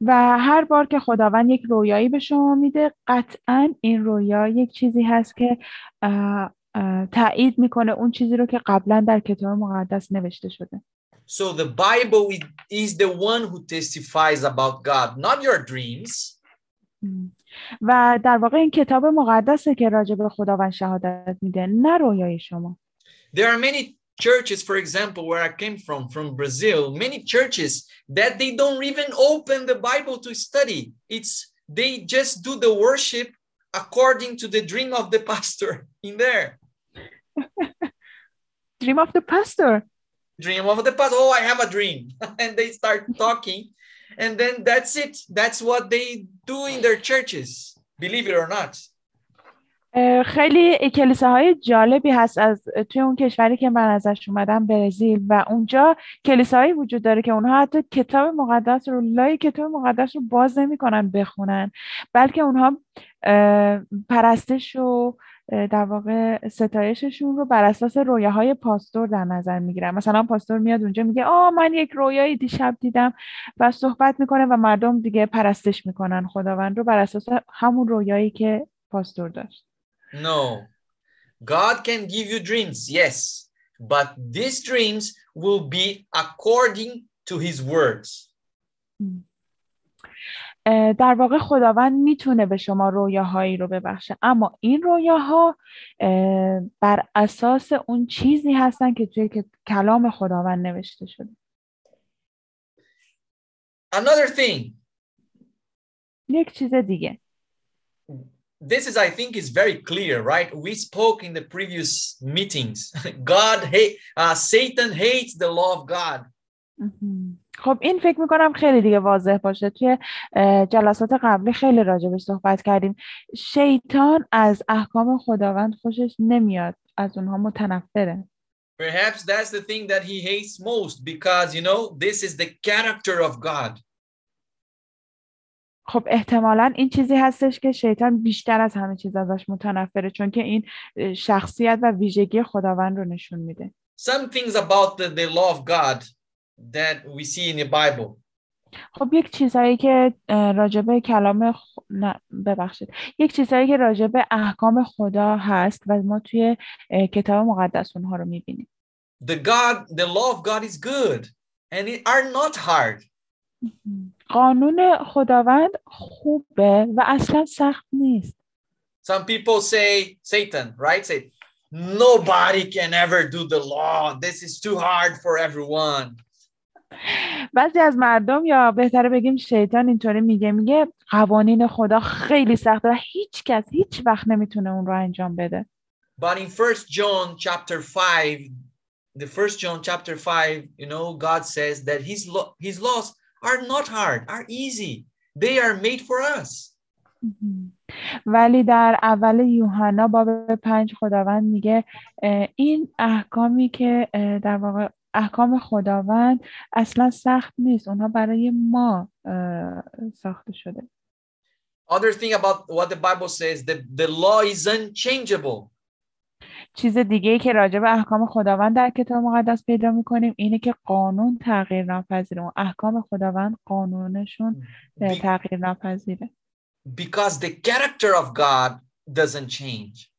و هر بار که خداوند یک رویایی به شما میده قطعا این رویا یک چیزی هست که تایید می‌کنه اون چیزی رو که قبلا در کتاب مقدس نوشته شده. So the Bible i- is the one who testifies about God, not your dreams. و در واقع این کتاب مقدسه که راجع به خداوند شهادت میده نه رویای شما There are many churches, for example, where I came from, from Brazil, many churches that they don't even open the Bible to study. It's they just do the worship according to the dream of the pastor in there. Dream of the pastor Dream of the pastor. Oh, I have a dream. and they start talking. And then that's it. That's what they do in their churches, believe it or not. خیلی کلیساهای جالبی هست از توی اون کشوری که من ازش اومدم برزیل و اونجا کلیساهایی وجود داره که اونها حتی کتاب مقدس رو لای کتاب مقدس رو باز نمی‌کنن بخونن بلکه اونها پرستش و در واقع ستایششون رو بر اساس رویاهای پاستور در نظر می‌گیرن. مثلا پاستور میاد اونجا میگه آه من یک رویایی دیشب دیدم و صحبت می‌کنه و مردم دیگه پرستش می‌کنن. خداوند رو بر اساس همون رویایی که پاستور داشت. No. God can give you dreams, yes, but these dreams will be according to his words. در واقع خداوند می‌تونه به شما رویاهایی رو ببخشه اما این رویاها اه، بر اساس اون چیزی هستن که توی کلام خداوند نوشته شده Another thing, یک چیز دیگه this is, I think, is very clear, right? We spoke in the previous meetings. God hate, uh, Satan hates the law of God. مهم. خب این فکر می‌کنم خیلی دیگه واضح باشه. توی جلسات قبلی خیلی راجبش صحبت کردیم. شیطان از احکام خداوند خوشش نمیاد از اونها متنفره. Perhaps that's the thing that he hates most because, you know, this is the character of God. خب احتمالا این چیزی هستش که شیطان بیشتر از همه چیز ازش متنفره چون که این شخصیت و ویژگی خداوند رو نشون میده. Some things about the, the law of God that we see in the Bible. خب یک چیزهایی که راجبه کلام خ... نه ببخشید یک چیزهایی که راجبه احکام خدا هست و ما توی کتاب مقدس اونها رو می‌بینیم The God, the law of God is good and it are not hard. قانون خداوند خوبه و اصلا سخت نیست Some people say, Satan, right? Say, nobody can ever do the law. This is too hard for everyone. بعضی از مردم یا بهتره بگیم شیطان اینطوری میگه میگه قوانین خدا خیلی سخته و هیچ کس هیچ وقت نمی‌تونه اون رو انجام بده But in First John chapter 5, the First John chapter 5, you know, God says that his, lo- his laws are not hard, are easy. They are made for us. ولی در اول یوحنا باب پنج خداوند میگه این احکامی که در واقع احکام خداوند اصلا سخت نیست. اونها برای ما ساخته شده. Other thing about what the Bible says, the, the law is unchangeable. چیز دیگه ای که راجع به احکام خداوند در کتاب مقدس پیدا می‌کنیم اینه که قانون تغییر ناپذیره. اون احکام خداوند قانونشون تغییر ناپذیره. Because the character of God doesn't change.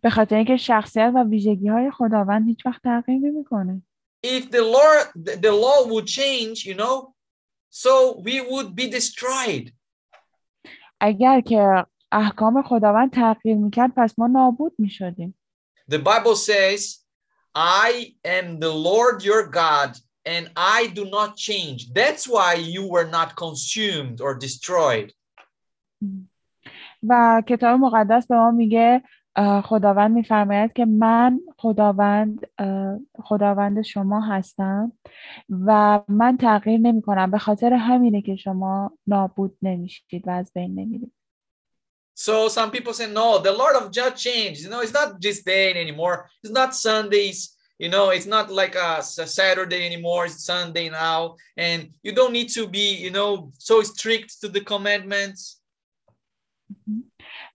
به خاطر اینکه شخصیت و ویژگی های خداوند هیچ وقت تغییر نمی‌کنه. If the Lord, the, the law would change, you know, so we would be destroyed. اگر که احکام خداوند تغییر میکرد پس ما نابود میشدیم The Bible says, I am the Lord your God, and I do not change. That's why you were not consumed or destroyed. و کتاب مقدس به ما میگه اه، خداوند میفرماید که من خداوند اه، خداوند شما هستم و من تغییر نمی کنم به خاطر همینه که شما نابود نمیشید و از بین نمیرید So some people say, no, the Lord of just changed. You know, it's not this day anymore. It's not Sundays. You know, it's not like a, s- Saturday anymore. It's Sunday now. And you don't need to be, you know, so strict to the commandments.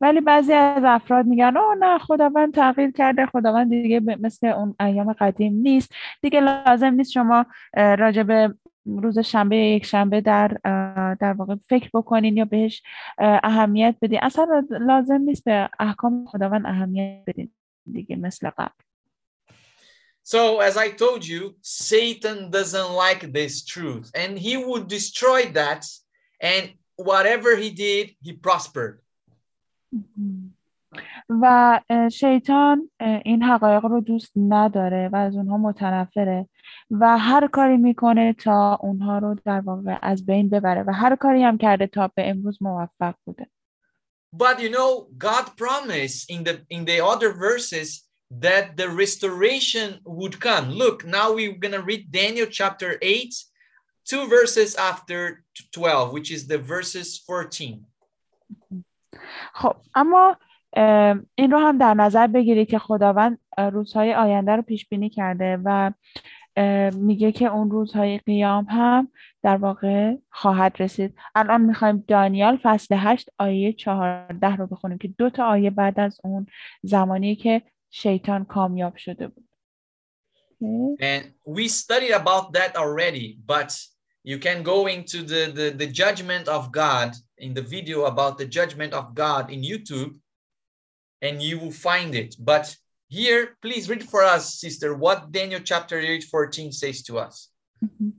ولی بعضی از افراد میگن اوه نه خداوند تغییر کرده خداوند دیگه مثل اون ایام قدیم نیست دیگه لازم نیست شما به روز شنبه یک شنبه در در واقع فکر بکنین یا بهش اه، اهمیت بدین اصلا لازم نیست به احکام خداوند اهمیت بدین دیگه مثل قبل So, as I told you, Satan doesn't like this truth and he would destroy that. And whatever he did, he prospered. و شیطان این حقایق رو دوست نداره و از اونها متنفره و هر کاری می‌کنه تا اونها رو در واقع از بین ببره و هر کاری هم کرده تا به امروز موفق بوده But you know, God promised in the in the other verses that the restoration would come. Look, now we're gonna read Daniel chapter 8, two verses after 12, which is the verses 14. خب اما این رو هم در نظر بگیرید که خداوند روزهای آینده رو پیش بینی کرده و میگه که اون روزهای قیام هم در واقع خواهد رسید الان می‌خوایم دانیال فصل 8 آیه 14 رو بخونیم که دو تا آیه بعد از اون زمانی که شیطان کامیاب شده بود؟ And we studied about that already, but you can go into the, the, the judgment of God in the video about the judgment of God in YouTube and you will find it. But here, please read for us, sister, what Daniel chapter 8, 14 says to us. Mm-hmm.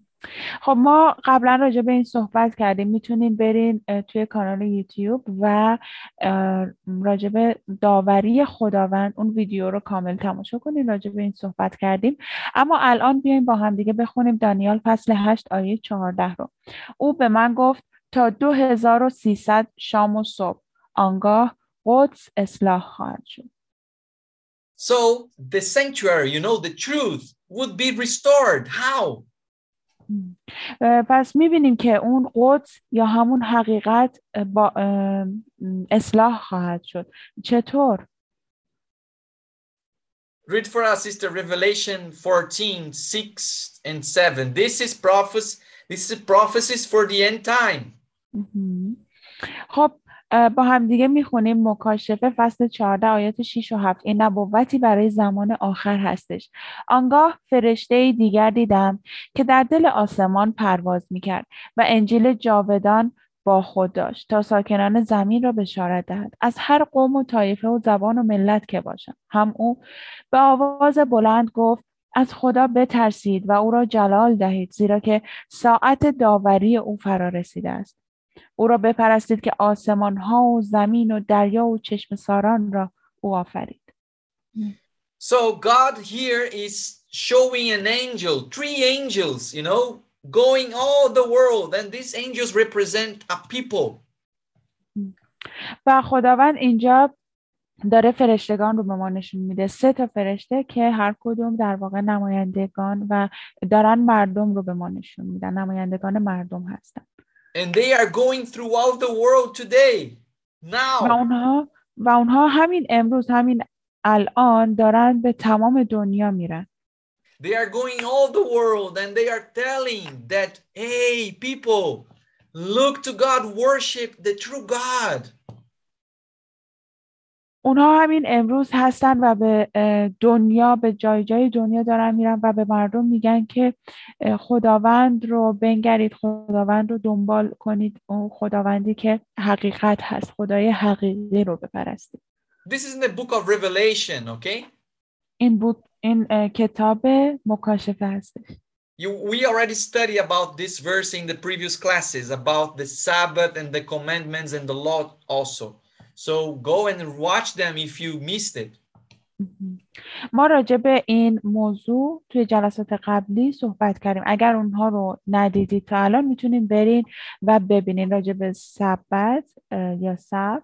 خب ما قبلا راجع به این صحبت کردیم. می‌تونین برین توی کانال یوتیوب و راجع به داوری خداوند اون ویدیو رو کامل تماشا کنین راجع به این صحبت کردیم. اما الان بیایم با هم دیگه بخونیم دانیال فصل 8 آیه 14 رو. او به من گفت تا 2300 شام و صبح. آنگاه قدس اصلاح خواهد شد. So the sanctuary, you know, the truth would be restored. How? پس می‌بینیم که اون قدس یا همون حقیقت با اصلاح خواهد شد چطور؟ Read for us, sister, Revelation 14, 6 and 7. This is prophecy, this is prophecies for the end time. خب با هم دیگه می‌خونیم مکاشفه فصل 14 آیات 6 و 7 این نبوتی برای زمان آخر هستش. آنگاه فرشته دیگر دیدم که در دل آسمان پرواز می‌کرد و انجیل جاودان با خود داشت تا ساکنان زمین را بشارت دهد. از هر قوم و طایفه و زبان و ملت که باشند هم او به آواز بلند گفت از خدا بترسید و او را جلال دهید زیرا که ساعت داوری او فرا رسیده است. او را بپرستید که آسمان ها و زمین و دریا و چشم ساران را او آفرید. So God here is showing an angel, three angels, you know, going all the world, and these angels represent a people. و خداوند اینجا داره فرشتگان رو به ما نشون میده. سه تا فرشته که هر کدوم در واقع نمایندگان و دارن مردم رو به ما نشون میدن. نمایندگان مردم هستن. And they are going throughout the world today. و Now, اونها و اونها همین امروز همین الان دارن به تمام دنیا میرن they are going all the world and they are telling that, hey, people, look to God, worship the true God. اونها همین امروز هستن و به دنیا به جای جای دنیا دارن میرن و به مردم میگن که خداوند رو بنگرید خداوند رو دنبال کنید اون خداوندی که حقیقت هست خدای حقیقی رو بپرستید This is in the book of Revelation, okay? این بود این کتاب مکاشفه هستش You, we already studied about this verse in the previous classes about the Sabbath and the commandments and the law also. So go and watch them if you missed it. ما راجع به این موضوع توی جلسات قبلی صحبت کردیم. اگر اونها رو ندیدید تا الان می‌تونین برین و ببینین. راجع به سبت یا سبت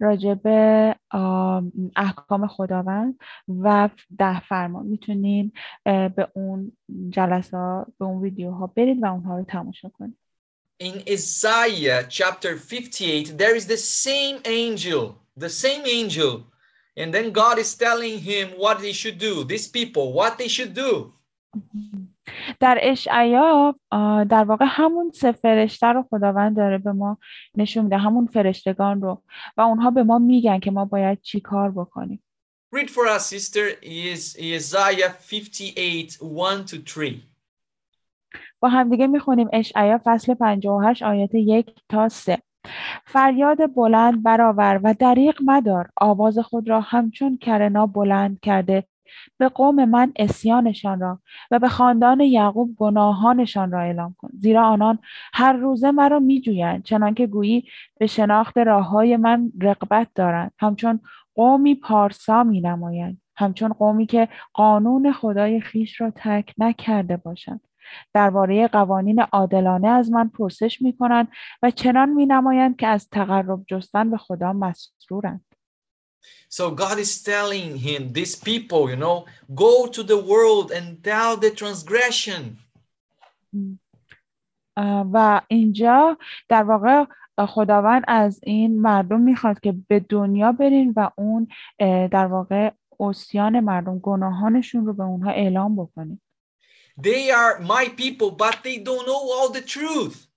راجع به احکام خداوند و ده فرمان. می‌تونین به اون جلسات به اون ویدیوها برید و اونها رو تماشا کنید In Isaiah chapter 58, there is the same angel, the same angel. And then God is telling him what he should do, these people, what they should do. در اشعیا آه، در واقع همون سه فرشته رو خداوند داره به ما نشون میده همون فرشتگان رو و اونها به ما میگن که ما باید چی کار بکنیم Read for us, sister, is Isaiah 58, 1 to 3. با همدیگه می‌خونیم اشعیا فصل 58 آیات یک تا سه. فریاد بلند برآور و دریغ مدار آواز خود را همچون کرنا بلند کرده. به قوم من اسیانشان را و به خاندان یعقوب گناهانشان را اعلام کن. زیرا آنان هر روزه مرا میجویند چنانکه گویی به شناخت راههای من رغبت دارند. همچون قومی پارسا می نمایند همچون قومی که قانون خدای خیش را ترک نکرده باشند. درباره قوانین عادلانه از من پرسش می کنند و چنان می نمایند که از تقرب جستن به خدا مسرورند. So God is telling him, these people, you know, go to the world and tell the transgression. اه، و اینجا در واقع اه، خداوند از این مردم می‌خواد که به دنیا برین و اون اه، در واقع اسیان مردم گناهانشون رو به اونها اعلام بکنید They are my people, but they don't know all the truth.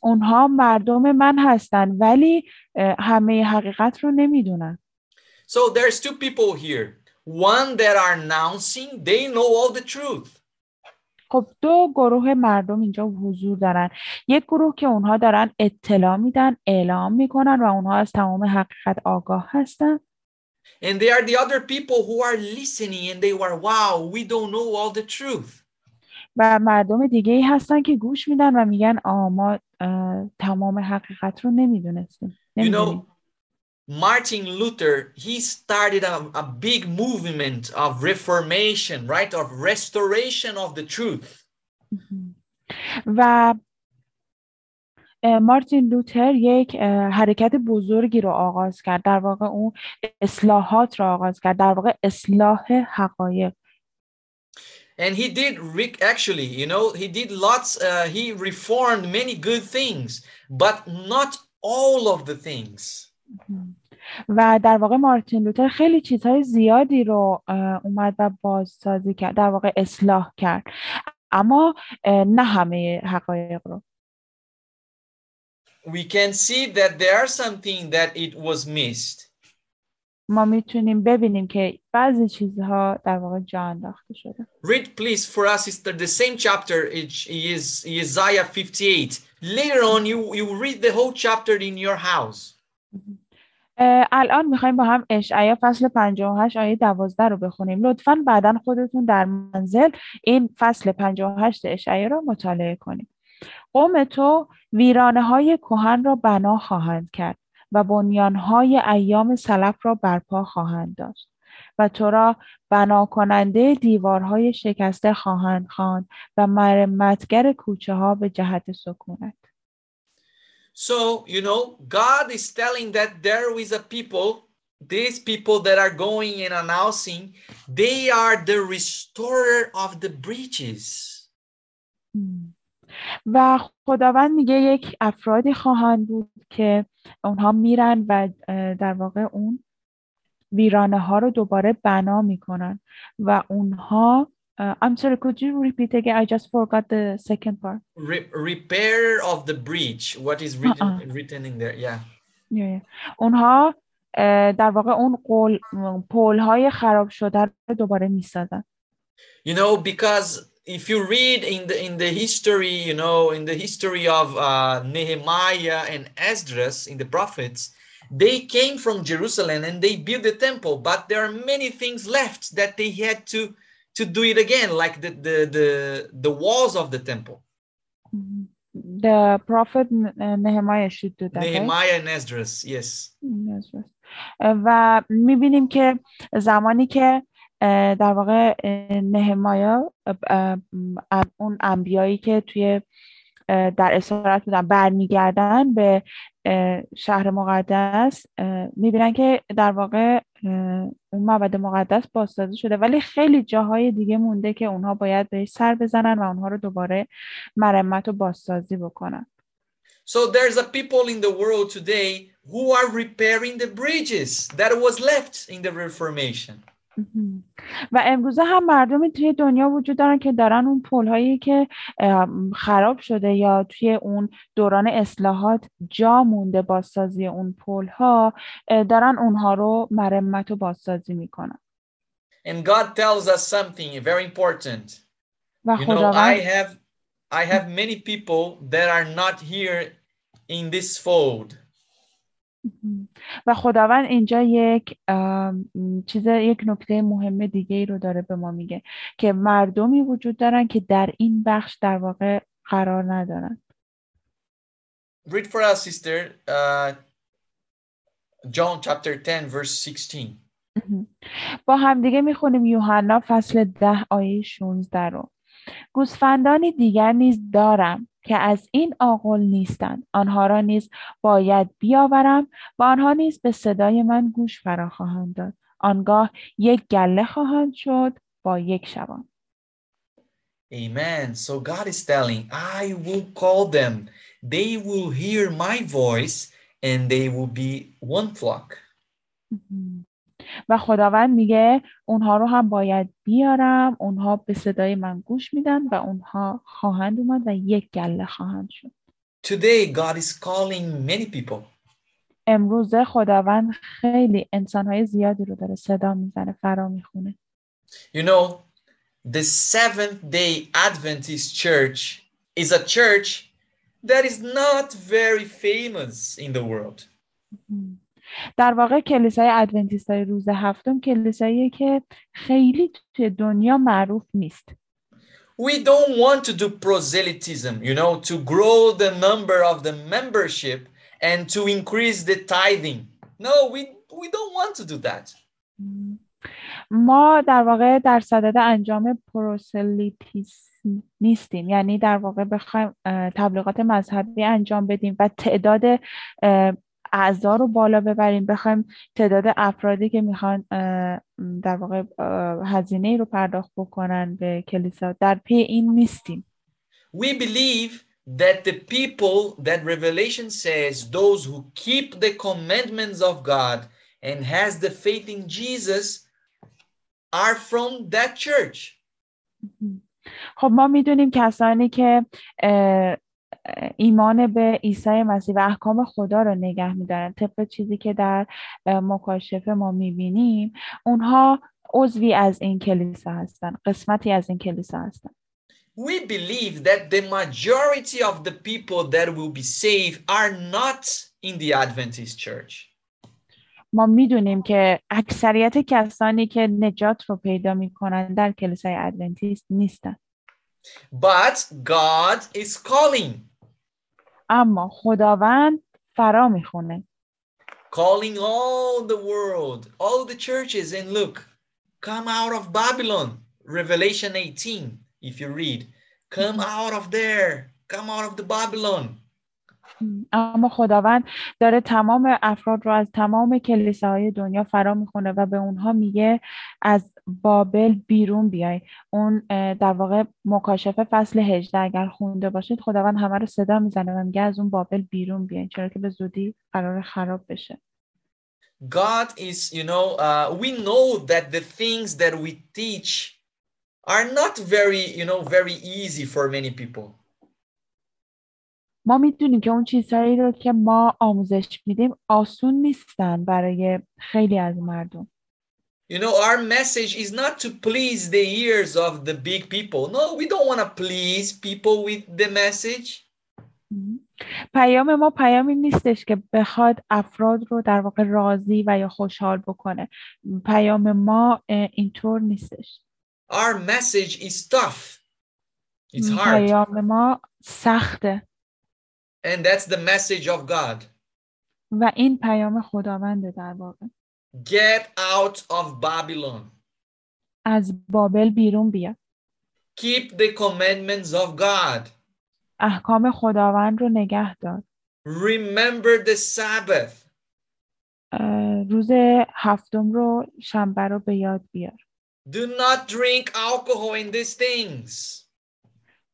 اونها مردم من هستن ولی همه حقیقت رو نمی‌دونن So there's two people here. One that are announcing, they know all the truth. خب دو گروه مردم اینجا حضور دارن یک گروه که اونها دارن اطلاع میدن اعلام می‌کنن و اونها از تمام حقیقت آگاه هستن And they are the other people who are listening and they were, wow, we don't know all the truth. و مردم دیگه ای هستن که گوش میدن و میگن آ ما اه، تمام حقیقت رو نمیدونستیم You نمیدونیم know, Martin Luther, he started a, a big movement of reformation, right? Of restoration of the truth. و اه، مارتین لوتر یک حرکت بزرگی رو آغاز کرد. در واقع اون اصلاحات رو آغاز کرد. در واقع اصلاح حقایق. And he did actually, you know, he did lots, uh, he reformed many good things, but not all of the things. و در واقع مارتین لوتر خیلی چیزهای زیادی رو اومد و بازسازی کرد در واقع اصلاح کرد. اما نه همه حقایق رو. We can see that there are something that it was missed. ما میتونیم ببینیم که بعضی چیزها در واقع جا انداخته شده. Read please for us sister the same chapter it is Isaiah 58. Later on you you read the whole chapter in your house. الان میخوایم با هم اشعیا فصل 58 آیه 12 رو بخونیم لطفا بعدا خودتون در منزل این فصل 58 اشعیا رو مطالعه کنیم قوم تو ویرانه های کهن را بنا خواهند کرد و بنیان های ایام سلف را برپا خواهند داشت و تو را بنا کننده دیوارهای شکسته خواهند خواند و مرمتگر کوچه ها به جهت سکونت So, you know, God is telling that there is a people, these people that are going and announcing, they are the restorer of the breaches. و خداوند میگه یک افرادی خواهند بود که اونها میرن و در واقع اون ویرانه ها رو دوباره بنا می‌کنن و اونها Uh, I'm sorry, could you repeat again? I just forgot the second part. Re repair of the breach. What is written, uh -uh. written in there? Yeah. Yeah. اونها در واقع اون قول پول های خراب شده رو دوباره می‌سازن. You know, because if you read in the in the history, you know, in the history of uh, Nehemiah and Esdras in the prophets, they came from Jerusalem and they built the temple, but there are many things left that they had to to do it again, like the the the, the walls of the temple. The prophet Nehemiah should do that. Nehemiah and Esdras, yes. Esdras. و میبینیم که زمانی که در واقع نهمایا اون انبیایی که توی در اسارت بودن برمیگردن به شهر مقدس می‌بینن که در واقع اون معبد مقدس بازسازی شده ولی خیلی جاهای دیگه مونده که اونها باید بهش سر بزنن و اونها رو دوباره مرمت و بازسازی بکنن So there's a people in the world today who are repairing the bridges that was left in the Reformation. و امروزه هم مردمی توی دنیا وجود دارن که دارن اون پل هایی که خراب شده یا توی اون دوران اصلاحات جا مونده بازسازی اون پل ها دارن اونها رو مرمت و بازسازی می‌کنن And God tells us something very important. You know, I have I have many people that are not here in this fold. و خداوند اینجا یک چیز یک نکته مهم دیگه ای رو داره به ما میگه که مردمی وجود دارن که در این بخش در واقع قرار ندارن Read for us, sister, uh, John chapter 10, verse 16. با همدیگه می‌خونیم یوحنا فصل ده آیه 16 رو. گوسفندانی دیگر نیز دارم که از این آقل نیستند آنها را نیز باید بیاورم و آنها نیز به صدای من گوش فرا خواهند داد آنگاه یک گله خواهند شد با یک شبان Amen. So God is telling, I will call them. They will hear my voice and they will be one flock. و خداوند میگه اونها رو هم باید بیارم اونها به صدای من گوش میدن و اونها خواهند اومد و یک گله خواهند شد Today God is calling many people. امروزه خداوند خیلی انسانهای زیادی رو داره صدا می‌زنه فرا می‌خونه You know, the Seventh Day Adventist Church is a church that is not very famous in the world. در واقع کلیسای ادونتیست های روز هفتم کلیسایی که خیلی توی دنیا معروف نیست We don't want to do proselytism, you know, to grow the number of the membership and to increase the tithing. No, we, we don't want to do that. ما در واقع در صدد انجام پروسلیتیسم نیستیم یعنی در واقع بخوایم تبلیغات مذهبی انجام بدیم و تعداد اعضا رو بالا ببریم بخوایم تعداد افرادی که می‌خوان در واقع هزینه ای رو پرداخت بکنن به کلیسا در پی این نیستیم We believe that the people that Revelation says, those who keep the commandments of God and has the faith in Jesus, are from that church. خب ما می‌دونیم کسانی که ایمان به عیسی مسیح و احکام خدا رو نگه میدارن. طبق چیزی که در مکاشفه ما می‌بینیم اونها عضوی از این کلیسا هستن قسمتی از این کلیسا هستن. We believe that the majority of the people that will be saved are not in the Adventist church. ما می‌دونیم که اکثریت کسانی که نجات رو پیدا می‌کنن در کلیسای ادونتیست نیستن. But God is calling, اما خداوند فرا میخونه calling all the world, all the churches, and look, come out of Babylon. Revelation 18, if you read, come out of there, come out of the Babylon. اما خداوند داره تمام افراد رو از تمام کلیساهای دنیا فرا می‌خونه و به اونها میگه از بابل بیرون بیای اون در واقع مکاشفه فصل 18 اگر خونده باشید خداوند همه رو صدا می‌زنه و میگه از اون بابل بیرون بیاین چرا که به زودی قرار خراب بشه God is, you know, uh, we know that the things that we teach are not very, you know, very easy for many people. ما می‌دونیم که اون چیزهایی رو که ما آموزش میدیم آسون نیستن برای خیلی از مردم You know, our message is not to please the ears of the big people. No, we don't want to please people with the message. پیام ما پیامی نیستش که بخواد افراد رو در واقع راضی و یا خوشحال بکنه پیام ما اینطور نیستش Our message is tough. It's hard. پیام ما سخته And that's the message of God. و این پیام خداونده در واقع Get out of Babylon. از بابل بیرون بیا Keep the commandments of God. احکام خداوند رو نگه دار Remember the Sabbath. اه، روز هفتم رو شنبه رو به یاد بیار Do not drink alcohol in these things.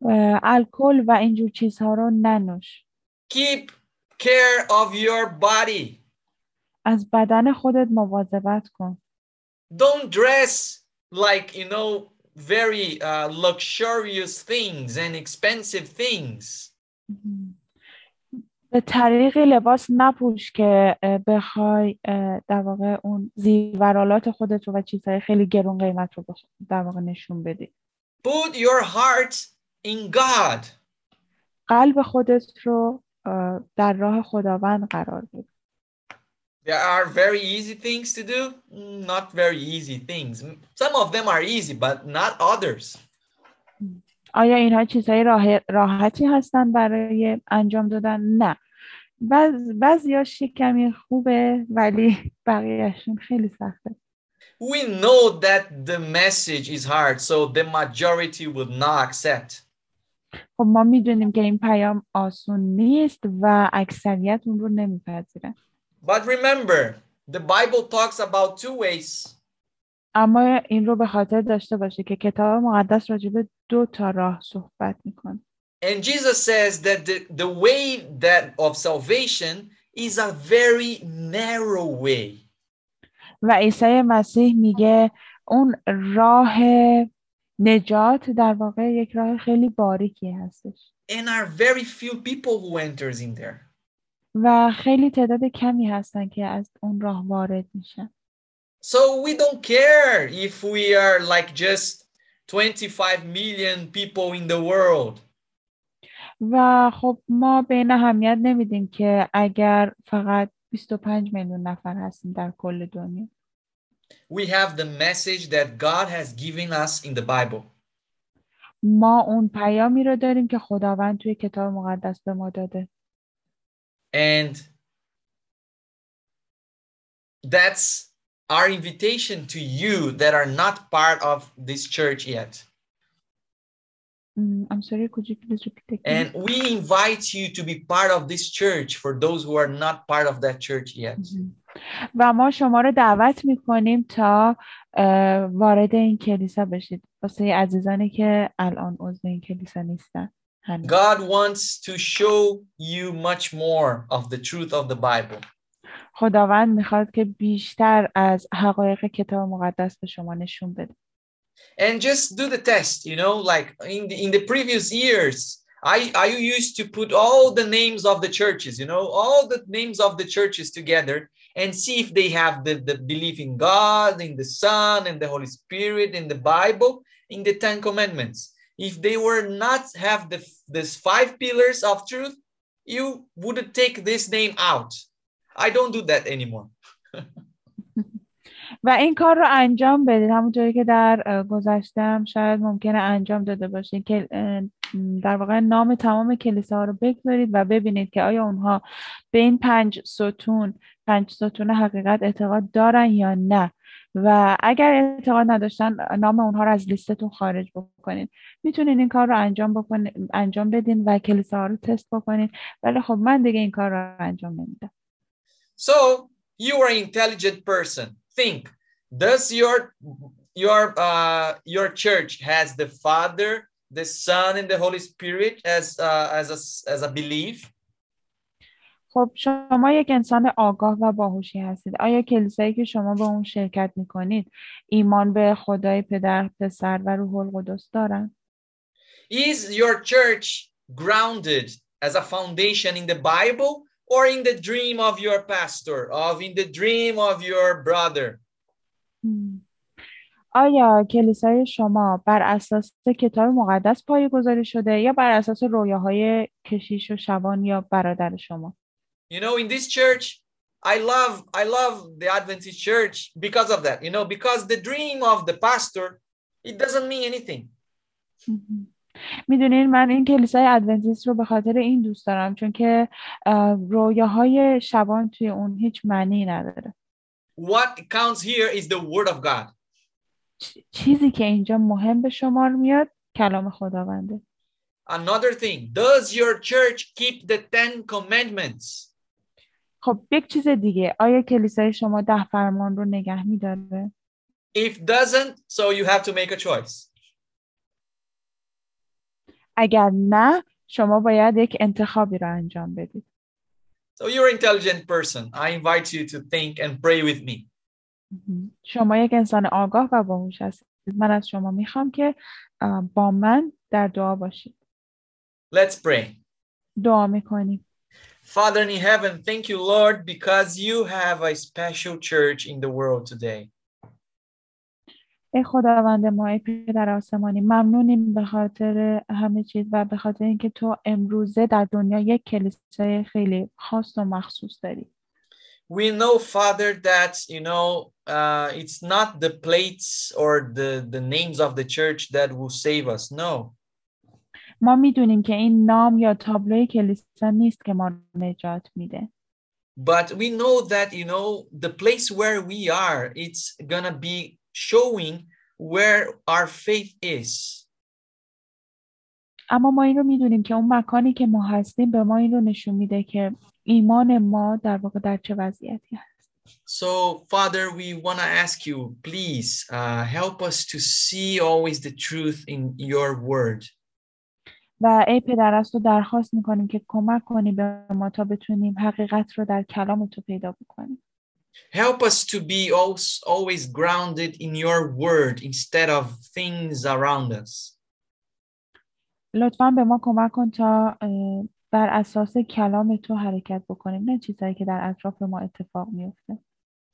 اه، الکل و اینجور چیزها رو ننوش Keep care of your body. از بدن خودت مواظبت کن Don't dress like, you know, very uh, luxurious things and expensive things. به طریقی لباس نپوش که بخوای در واقع اون زیورالات خودت رو و چیزهای خیلی گرون قیمت رو در واقع نشون بدی Put your heart in God. قلب خودت رو در راه خداوند قرار بده There are very easy things to do, Mm, not very easy things. Some of them are easy, but not others. آیا اینها چیزهای راه... راحتی هستن برای انجام دادن؟ نه بعض... بعضیاش کمی خوبه ولی بقیهشون خیلی سخته We know that the message is hard, so the majority would not accept. خب ما می‌دونیم که این پیام آسون نیست و اکثریت اون رو نمیپذیرن But remember, the Bible talks about two ways. اما این رو به خاطر داشته باشه که کتاب مقدس راجع به دو تا راه صحبت می‌کنه And Jesus says that the, the way that of salvation is a very narrow way. و عیسی مسیح میگه اون راه نجات در واقع یک راه خیلی باریکی هستش And are very few people who enters in there. و خیلی تعداد کمی هستن که از اون راه وارد میشن So we don't care if we are like just 25 million people in the world. و خب ما به این اهمیت نمیدیم که اگر فقط 25 میلیون نفر هستیم در کل دنیا We have the message that God has given us in the Bible. ما اون پیامی رو داریم که خداوند توی کتاب مقدس به ما داده And that's our invitation to you that are not part of this church yet. Mm, I'm sorry, could you please repeat again? And we invite you to be part of this church for those who are not part of that church yet. مهم. و ما شما رو دعوت میکنیم تا اه، وارد این کلیسا بشید واسه عزیزانی که الان عضو این کلیسا نیستن هنوز. God wants to show you much more of the truth of the Bible. خداوند میخواد که بیشتر از حقایق کتاب مقدس به شما نشون بده And just do the test, you know, like in the, in the previous years, I, I used to put all the names of the churches, you know, all the names of the churches together and see if they have the, the belief in God, in the Son, in the Holy Spirit, in the Bible, in the Ten Commandments. If they were not have the these five pillars of truth, you wouldn't take this name out. I don't do that anymore. و این کار رو انجام بدید همونطوری که در اه، گذشتم شاید ممکنه انجام داده باشید که اه، در واقع نام تمام کلیسا ها رو بگذارید و ببینید که آیا اونها به این پنج ستون پنج ستون حقیقت اعتقاد دارن یا نه و اگر اعتقاد نداشتن نام اونها رو از لیستتون خارج بکنید می‌تونید این کار رو انجام بکنید انجام بدین و کلیسا رو تست بکنید ولی خب من دیگه این کار رو انجام نمیدم So you are an intelligent person. Think, does your your uh, your church has the Father, the Son, and the Holy Spirit as uh, as a as a belief? خب شما یک انسان آگاه و باهوشی هستید آیا کلیسایی که شما به اون شرکت می‌کنید ایمان به خدای پدر پسر و روح القدس دارن Is your church grounded as a foundation in the Bible or in the dream of your pastor, of in the dream of your brother? مم. آیا کلیسای شما بر اساس کتاب مقدس پایه‌گذاری شده یا بر اساس رویاهای کشیش و شبان یا برادر شما You know, in this church, I love I love the Adventist church because of that. You know, because the dream of the pastor it doesn't mean anything. مهم. میدونین من این کلیسای ادونتیست رو به خاطر این دوست دارم چون که اه، رویاهای شبان توی اون هیچ معنی نداره What counts here is the word of God. چ- چیزی که اینجا مهم به شمار میاد کلام خداونده Another thing, does your church keep the 10 commandments? خب یک چیز دیگه آیا کلیسای شما ده فرمان رو نگه میداره If doesn't, so you have to make a choice. اگر نه شما باید یک انتخابی رو انجام بدید So you're an intelligent person. I invite you to think and pray with me. شما یک انسان آگاه و باهوش هستید من از شما می‌خوام که با من در دعا باشید Let's pray. دعا می‌کنیم Father in heaven, thank you, Lord, because you have a special church in the world today. ای خداوند ما ای پدر آسمانی ممنونیم به خاطر همه چیز و به خاطر اینکه تو امروزه در دنیا یک کلیسای خیلی خاص و مخصوص داری We know, Father, that you know uh, it's not the plates or the the names of the church that will save us. No, ما میدونیم که این نام یا تابلوی کلیسا نیست که ما رو نجات میده but we know that you know the place where we are, it's gonna be showing where our faith is. اما ما این رو میدونیم که اون مکانی که ما هستیم به ما این رو نشون میده که ایمان ما در واقع در چه وضعیتی هست So, Father, we want to ask you, please uh, help us to see always the truth in your word. و ای پدر از تو درخواست می‌کنیم که کمک کنی به ما تا بتونیم حقیقت رو در کلام تو پیدا بکنیم. Help us to be always, grounded in your word instead of things around us. لطفا به ما کمک کن تا بر اساس کلام تو حرکت بکنیم. نه چیزایی که در اطراف ما اتفاق میفته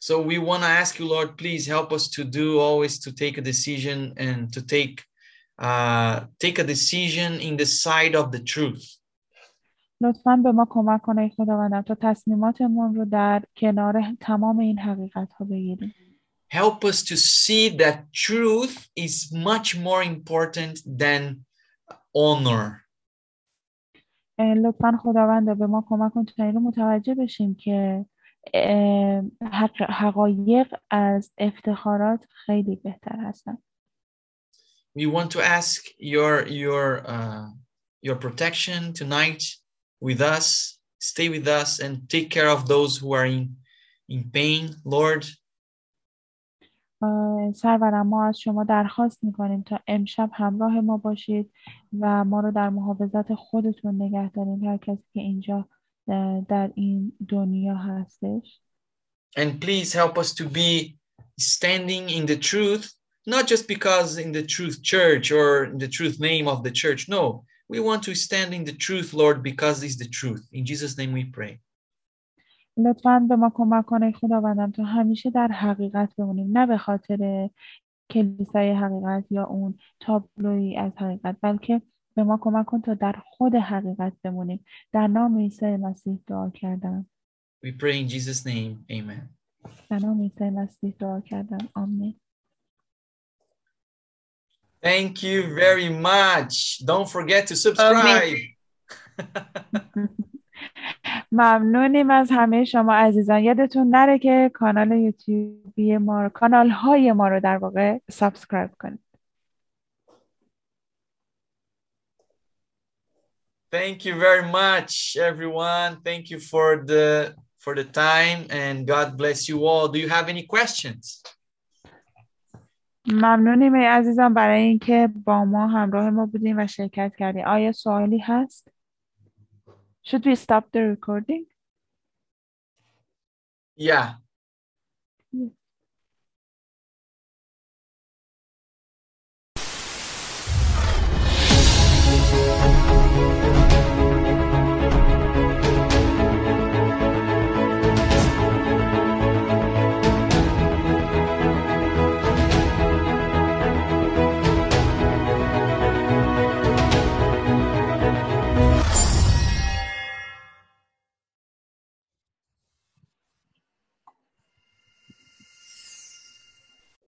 So we want to ask you, Lord, please help us to do always to take a decision and to take uh, take a decision in the side of the truth. لطفا به ما کمک کن ای خداوندم تا تصمیماتمون رو در کنار تمام این حقیقت ها بگیریم Help us to see that truth is much more important than honor. اه، لطفا خداوند به ما کمک کن تا این رو متوجه بشیم که اه، حق- حقایق از افتخارات خیلی بهتر هستن we want to ask your your uh, your protection tonight with us. Stay with us and take care of those who are in in pain, Lord. آه، سرورم ما از شما درخواست میکنیم تا امشب همراه ما باشید و ما رو در محافظت خودتون نگه دارید هر کسی که اینجا اه، در این دنیا هستش And please help us to be standing in the truth, not just because in the truth church or in the truth name of the church. No, we want to stand in the truth, Lord, because it's the truth. In Jesus' name we pray. لطفا به ما کمک کنید خداوندم تا همیشه در حقیقت بمونیم نه به خاطر کلیسای حقیقت یا اون تابلویی از حقیقت بلکه به ما کمک کن تا در خود حقیقت بمونیم در نام عیسی مسیح دعا کردم We pray in Jesus' name. Amen. در نام عیسی مسیح دعا کردم آمین Thank you very much. Don't forget to subscribe. ممنونیم از همه شما عزیزان یادتون نره که کانال یوتیوبی ما رو کانال های ما رو در واقع سابسکرایب کنید Thank you very much, everyone. Thank you for the for the time and God bless you all. Do you have any questions? ممنونیم ای عزیزم برای اینکه با ما همراه ما بودیم و شرکت کردیم آیا سوالی هست؟ Should we stop the recording? Yeah. yeah.